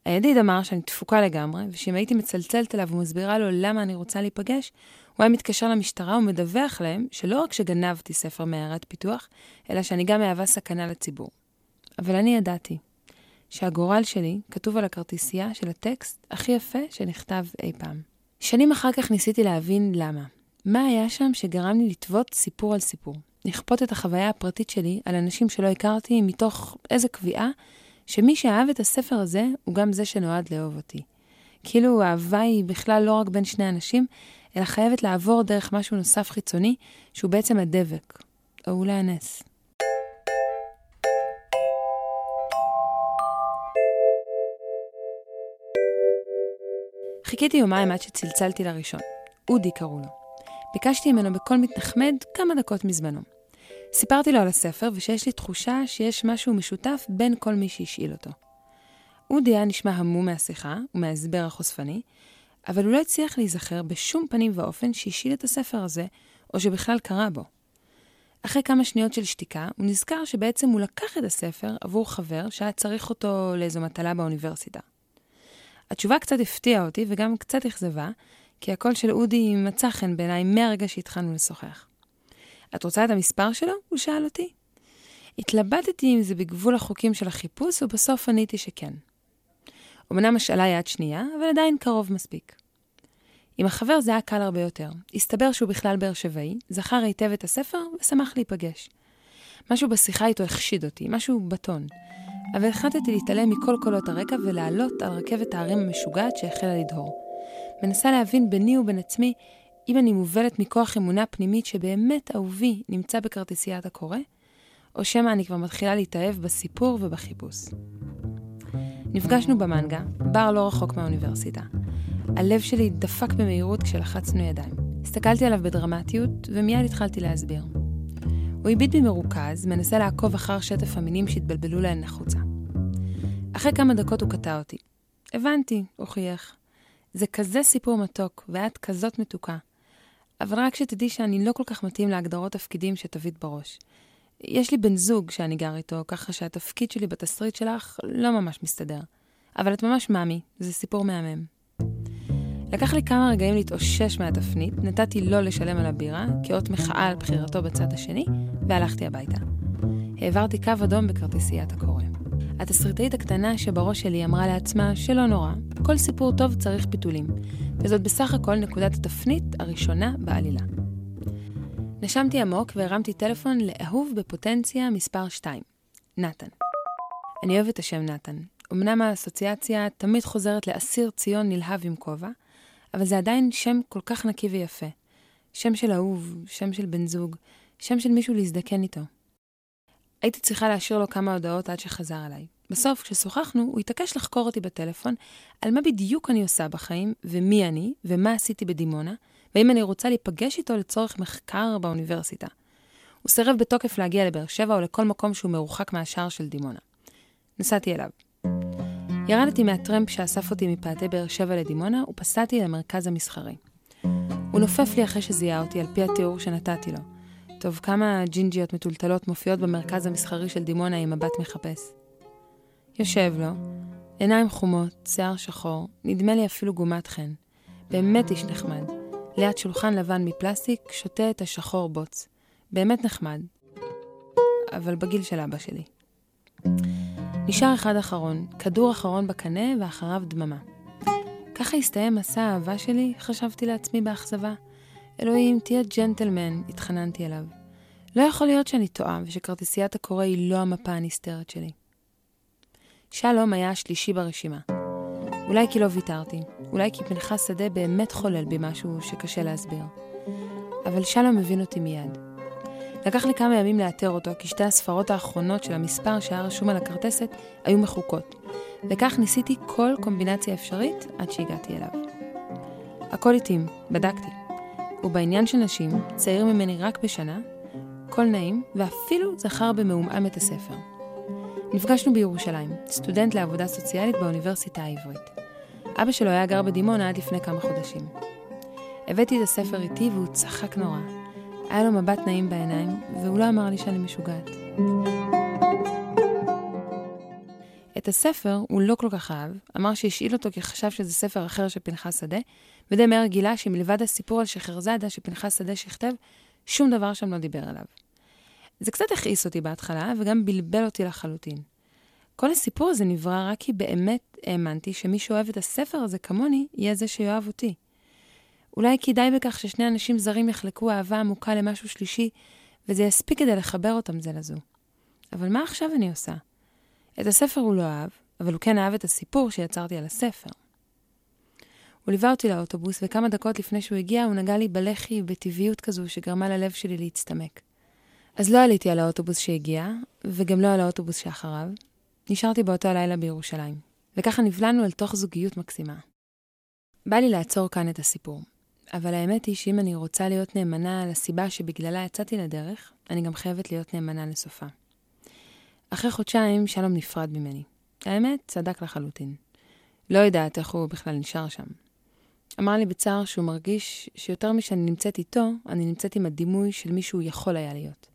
Speaker 16: הידיד אמר שאני תפוקה לגמרי, ושאם הייתי מצלצלת אליו ומסבירה לו למה אני רוצה להיפגש, הוא היה מתקשר למשטרה ומדווח להם שלא רק שגנבתי ספר מעיירת פיתוח, אלא שאני גם מהווה סכנה לציבור. אבל אני ידעתי שהגורל שלי כתוב על הכרטיסייה של הטקסט הכי יפה שנכתב אי פעם. שנים אחר כך ניסיתי להבין למה. מה היה שם שגרם לי לטוות סיפור על סיפור? לכפות את החוויה הפרטית שלי על אנשים שלא הכרתי מתוך איזה קביעה שמי שאהב את הספר הזה הוא גם זה שנועד לאהוב אותי. כאילו האהבה היא בכלל לא רק בין שני אנשים, אלא חייבת לעבור דרך משהו נוסף חיצוני, שהוא בעצם הדבק, או אולי הנס. חיכיתי יומיים עד שצלצלתי לראשון. אודי קראו לו. ביקשתי ממנו בקול מתנחמד כמה דקות מזמנו. סיפרתי לו על הספר ושיש לי תחושה שיש משהו משותף בין כל מי שהשאיל אותו. אודי היה נשמע המום מהשיחה ומההסבר החושפני, אבל הוא לא הצליח להיזכר בשום פנים ואופן שהשאיל את הספר הזה, או שבכלל קרא בו. אחרי כמה שניות של שתיקה, הוא נזכר שבעצם הוא לקח את הספר עבור חבר שהיה צריך אותו לאיזו מטלה באוניברסיטה. התשובה קצת הפתיעה אותי וגם קצת אכזבה, כי הקול של אודי מצא חן בעיניי מהרגע שהתחלנו לשוחח. את רוצה את המספר שלו? הוא שאל אותי. התלבטתי אם זה בגבול החוקים של החיפוש, ובסוף עניתי שכן. אמנם השאלה יד שנייה, אבל עדיין קרוב מספיק. עם החבר זה היה קל הרבה יותר. הסתבר שהוא בכלל באר שבעי, זכר היטב את הספר ושמח להיפגש. משהו בשיחה איתו החשיד אותי, משהו בטון. אבל החלטתי להתעלם מכל קולות הרקע ולעלות על רכבת הערים המשוגעת שהחלה לדהור. מנסה להבין ביני ובין עצמי אם אני מובלת מכוח אמונה פנימית שבאמת אהובי נמצא בכרטיסיית הקורא, או שמא אני כבר מתחילה להתאהב בסיפור ובחיפוש. נפגשנו במנגה, בר לא רחוק מהאוניברסיטה. הלב שלי דפק במהירות כשלחצנו ידיים. הסתכלתי עליו בדרמטיות, ומיד התחלתי להסביר. הוא הביט בי מרוכז, מנסה לעקוב אחר שטף המינים שהתבלבלו להן החוצה. אחרי כמה דקות הוא קטע אותי. הבנתי, הוא חייך. זה כזה סיפור מתוק, ואת כזאת מתוקה. אבל רק שתדעי שאני לא כל כך מתאים להגדרות תפקידים שתבית בראש. יש לי בן זוג שאני גר איתו, ככה שהתפקיד שלי בתסריט שלך לא ממש מסתדר. אבל את ממש מאמי, זה סיפור מהמם. לקח לי כמה רגעים להתאושש מהתפנית, נתתי לו לשלם על הבירה, כאות מחאה על בחירתו בצד השני, והלכתי הביתה. העברתי קו אדום בכרטיסיית הקורא. התסריטאית הקטנה שבראש שלי אמרה לעצמה שלא נורא, כל סיפור טוב צריך פיתולים, וזאת בסך הכל נקודת התפנית הראשונה בעלילה. נשמתי עמוק והרמתי טלפון לאהוב בפוטנציה מספר 2, נתן. אני אוהבת את השם נתן. אמנם האסוציאציה תמיד חוזרת לאסיר ציון נלהב עם כובע, אבל זה עדיין שם כל כך נקי ויפה. שם של אהוב, שם של בן זוג, שם של מישהו להזדקן איתו. הייתי צריכה להשאיר לו כמה הודעות עד שחזר אליי. בסוף, כששוחחנו, הוא התעקש לחקור אותי בטלפון על מה בדיוק אני עושה בחיים, ומי אני, ומה עשיתי בדימונה, והאם אני רוצה להיפגש איתו לצורך מחקר באוניברסיטה. הוא סירב בתוקף להגיע לבאר שבע או לכל מקום שהוא מרוחק מהשער של דימונה. נסעתי אליו. ירדתי מהטרמפ שאסף אותי מפאתי באר שבע לדימונה ופסעתי למרכז המסחרי. הוא נופף לי אחרי שזיהה אותי על פי התיאור שנתתי לו. טוב, כמה ג'ינג'יות מטולטלות מופיעות במרכז המסחרי של דימונה עם מבט מחפש. יושב לו, עיניים חומות, שיער שחור, נדמה לי אפילו גומת חן. באמת איש נחמד. ליד שולחן לבן מפלסטיק, שותה את השחור בוץ. באמת נחמד. אבל בגיל של אבא שלי. נשאר אחד אחרון, כדור אחרון בקנה ואחריו דממה. ככה הסתיים מסע האהבה שלי, חשבתי לעצמי באכזבה. אלוהים, תהיה ג'נטלמן, התחננתי אליו. לא יכול להיות שאני טועה ושכרטיסיית הקורא היא לא המפה הנסתרת שלי. שלום היה השלישי ברשימה. אולי כי לא ויתרתי, אולי כי פנחס שדה באמת חולל בי משהו שקשה להסביר. אבל שלום הבין אותי מיד. לקח לי כמה ימים לאתר אותו, כי שתי הספרות האחרונות של המספר שהיה רשום על הכרטסת היו מחוקות, וכך ניסיתי כל קומבינציה אפשרית עד שהגעתי אליו. הכל התאים, בדקתי. ובעניין של נשים, צעיר ממני רק בשנה, קול נעים, ואפילו זכר במעומעם את הספר. נפגשנו בירושלים, סטודנט לעבודה סוציאלית באוניברסיטה העברית. אבא שלו היה גר בדימונה עד לפני כמה חודשים. הבאתי את הספר איתי והוא צחק נורא. היה לו מבט נעים בעיניים, והוא לא אמר לי שאני משוגעת. את הספר הוא לא כל כך אהב, אמר שהשאיל אותו כי חשב שזה ספר אחר של פנחס שדה, ודי מהר גילה שמלבד הסיפור על שחרזאדה שפנחס שדה שכתב, שום דבר שם לא דיבר עליו. זה קצת הכעיס אותי בהתחלה, וגם בלבל אותי לחלוטין. כל הסיפור הזה נברא רק כי באמת האמנתי שמי שאוהב את הספר הזה כמוני, יהיה זה שיאהב אותי. אולי כדאי בכך ששני אנשים זרים יחלקו אהבה עמוקה למשהו שלישי, וזה יספיק כדי לחבר אותם זה לזו. אבל מה עכשיו אני עושה? את הספר הוא לא אהב, אבל הוא כן אהב את הסיפור שיצרתי על הספר. הוא ליווה אותי לאוטובוס, וכמה דקות לפני שהוא הגיע, הוא נגע לי בלחי בטבעיות כזו שגרמה ללב שלי להצטמק. אז לא עליתי על האוטובוס שהגיע, וגם לא על האוטובוס שאחריו. נשארתי באותו הלילה בירושלים, וככה נבלענו אל תוך זוגיות מקסימה. בא לי לעצור כאן את הסיפור, אבל האמת היא שאם אני רוצה להיות נאמנה לסיבה שבגללה יצאתי לדרך, אני גם חייבת להיות נאמנה לסופה. אחרי חודשיים שלום נפרד ממני. האמת, צדק לחלוטין. לא יודעת איך הוא בכלל נשאר שם. אמר לי בצער שהוא מרגיש שיותר משאני נמצאת איתו, אני נמצאת עם הדימוי של מי שהוא יכול היה להיות.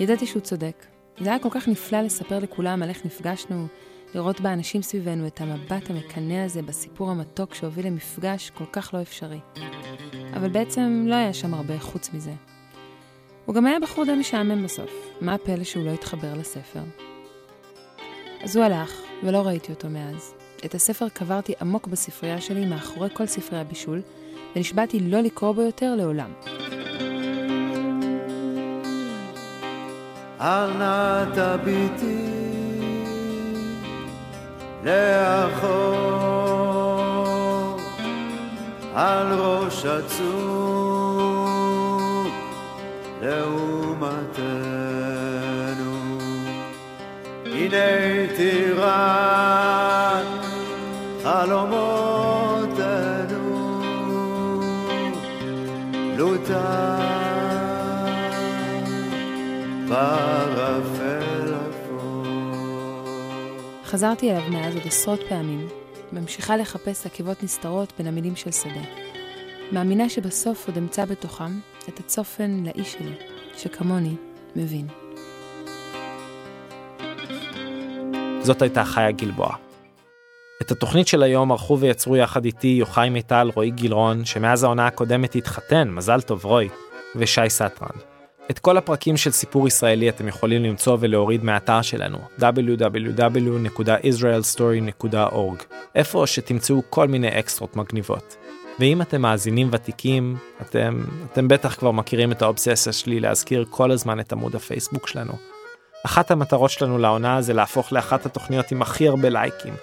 Speaker 16: ידעתי שהוא צודק. זה היה כל כך נפלא לספר לכולם על איך נפגשנו, לראות באנשים סביבנו את המבט המקנא הזה בסיפור המתוק שהוביל למפגש כל כך לא אפשרי. אבל בעצם לא היה שם הרבה חוץ מזה. הוא גם היה בחור די משעמם בסוף. מה הפלא שהוא לא התחבר לספר? אז הוא הלך, ולא ראיתי אותו מאז. את הספר קברתי עמוק בספרייה שלי מאחורי כל ספרי הבישול, ונשבעתי לא לקרוא בו יותר לעולם.
Speaker 17: אל נא תביטי לאחור על ראש הצוק לעומתנו. הנה טירת חלומותינו. לוטה בערפל
Speaker 16: חזרתי אליו מאז עוד עשרות פעמים, ממשיכה לחפש עקבות נסתרות בין המילים של שדה. מאמינה שבסוף עוד אמצא בתוכם את הצופן לאיש שלי, שכמוני מבין.
Speaker 3: זאת הייתה חיה גלבוע. את התוכנית של היום ערכו ויצרו יחד איתי יוחאי מיטל, רועי גילרון, שמאז העונה הקודמת התחתן, מזל טוב רועי, ושי סטרן. את כל הפרקים של סיפור ישראלי אתם יכולים למצוא ולהוריד מהאתר שלנו www.israelstory.org איפה שתמצאו כל מיני אקסטרות מגניבות. ואם אתם מאזינים ותיקים, אתם, אתם בטח כבר מכירים את האובססיה שלי להזכיר כל הזמן את עמוד הפייסבוק שלנו. אחת המטרות שלנו לעונה זה להפוך לאחת התוכניות עם הכי הרבה לייקים.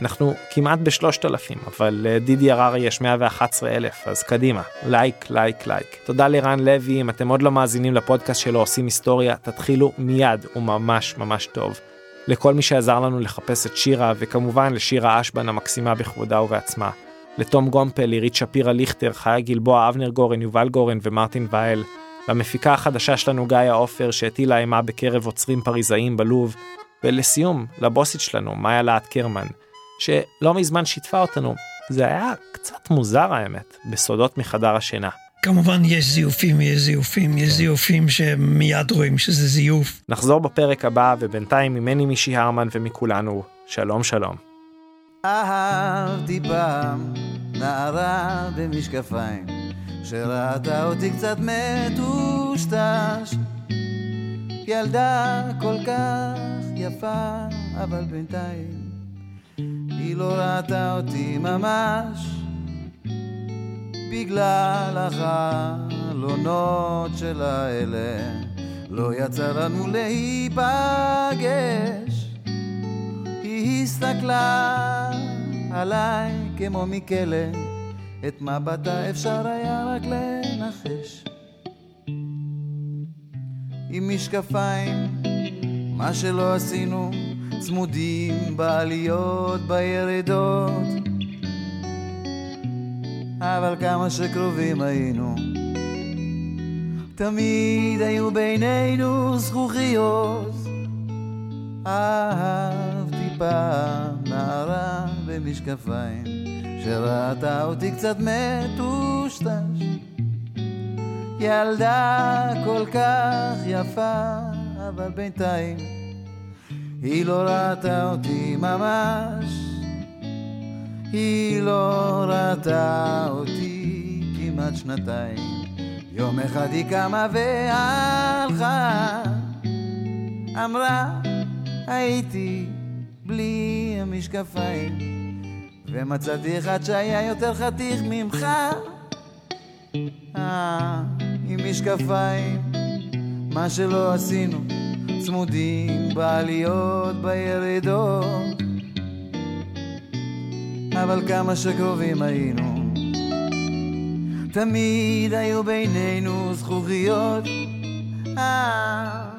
Speaker 3: אנחנו כמעט בשלושת אלפים, אבל לדידי הררי יש 111 אלף, אז קדימה, לייק, לייק, לייק. תודה לרן לוי, אם אתם עוד לא מאזינים לפודקאסט שלו עושים היסטוריה, תתחילו מיד, הוא ממש ממש טוב. לכל מי שעזר לנו לחפש את שירה, וכמובן לשירה אשבן המקסימה בכבודה ובעצמה. לתום גומפל, עירית שפירא ליכטר, חיה גלבוע, אבנר גורן, יובל גורן ומרטין ואל. למפיקה החדשה שלנו גיא עופר שהטילה אימה בקרב עוצרים פריזאים בלוב. ולסיום, לבוסית שלנו, מאיה להט קרמן. שלא מזמן שיתפה אותנו. זה היה קצת מוזר האמת, בסודות מחדר השינה.
Speaker 4: כמובן יש זיופים, יש זיופים, יש זיופים שמיד רואים שזה זיוף.
Speaker 3: נחזור בפרק הבא, ובינתיים ממני מישי הרמן ומכולנו, שלום שלום.
Speaker 17: אהבתי פעם נערה במשקפיים, שראתה אותי קצת מטושטש. ילדה כל כך יפה, אבל בינתיים היא לא ראתה אותי ממש בגלל החלונות של האלה לא יצא לנו להיפגש הסתכלה עליי כמו מכלא. את מבטה אפשר היה רק לנחש. עם משקפיים מה שלא עשינו צמודים בעליות, בירידות. אבל כמה שקרובים היינו. תמיד היו בינינו זכוכיות. אהבתי פעם נערה במשקפיים שראתה אותי קצת מטושטש ילדה כל כך יפה אבל בינתיים היא לא ראתה אותי ממש, היא לא ראתה אותי כמעט שנתיים. יום אחד היא קמה והלכה, אמרה, הייתי בלי המשקפיים, ומצאתי אחד שהיה יותר חתיך ממך. אה, עם משקפיים, מה שלא עשינו. צמודים בעליות בירידות. אבל כמה שקרובים היינו. תמיד היו בינינו זכוכיות. אה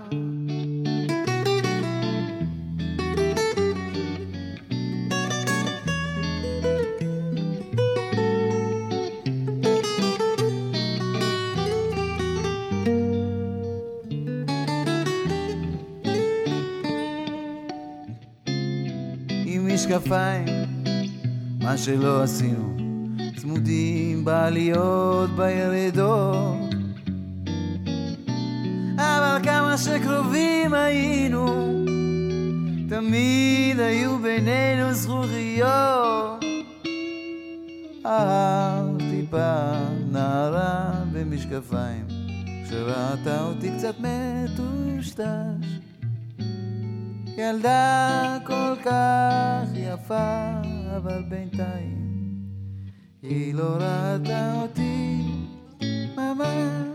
Speaker 17: משקפיים, מה שלא עשינו, צמודים בעליות בירידות. אבל כמה שקרובים היינו, תמיד היו בינינו זכוכיות. אהבתי פעם נערה במשקפיים, שראתה אותי קצת מטושטש. ילדה כל כך יפה, אבל בינתיים היא לא ראתה אותי ממש.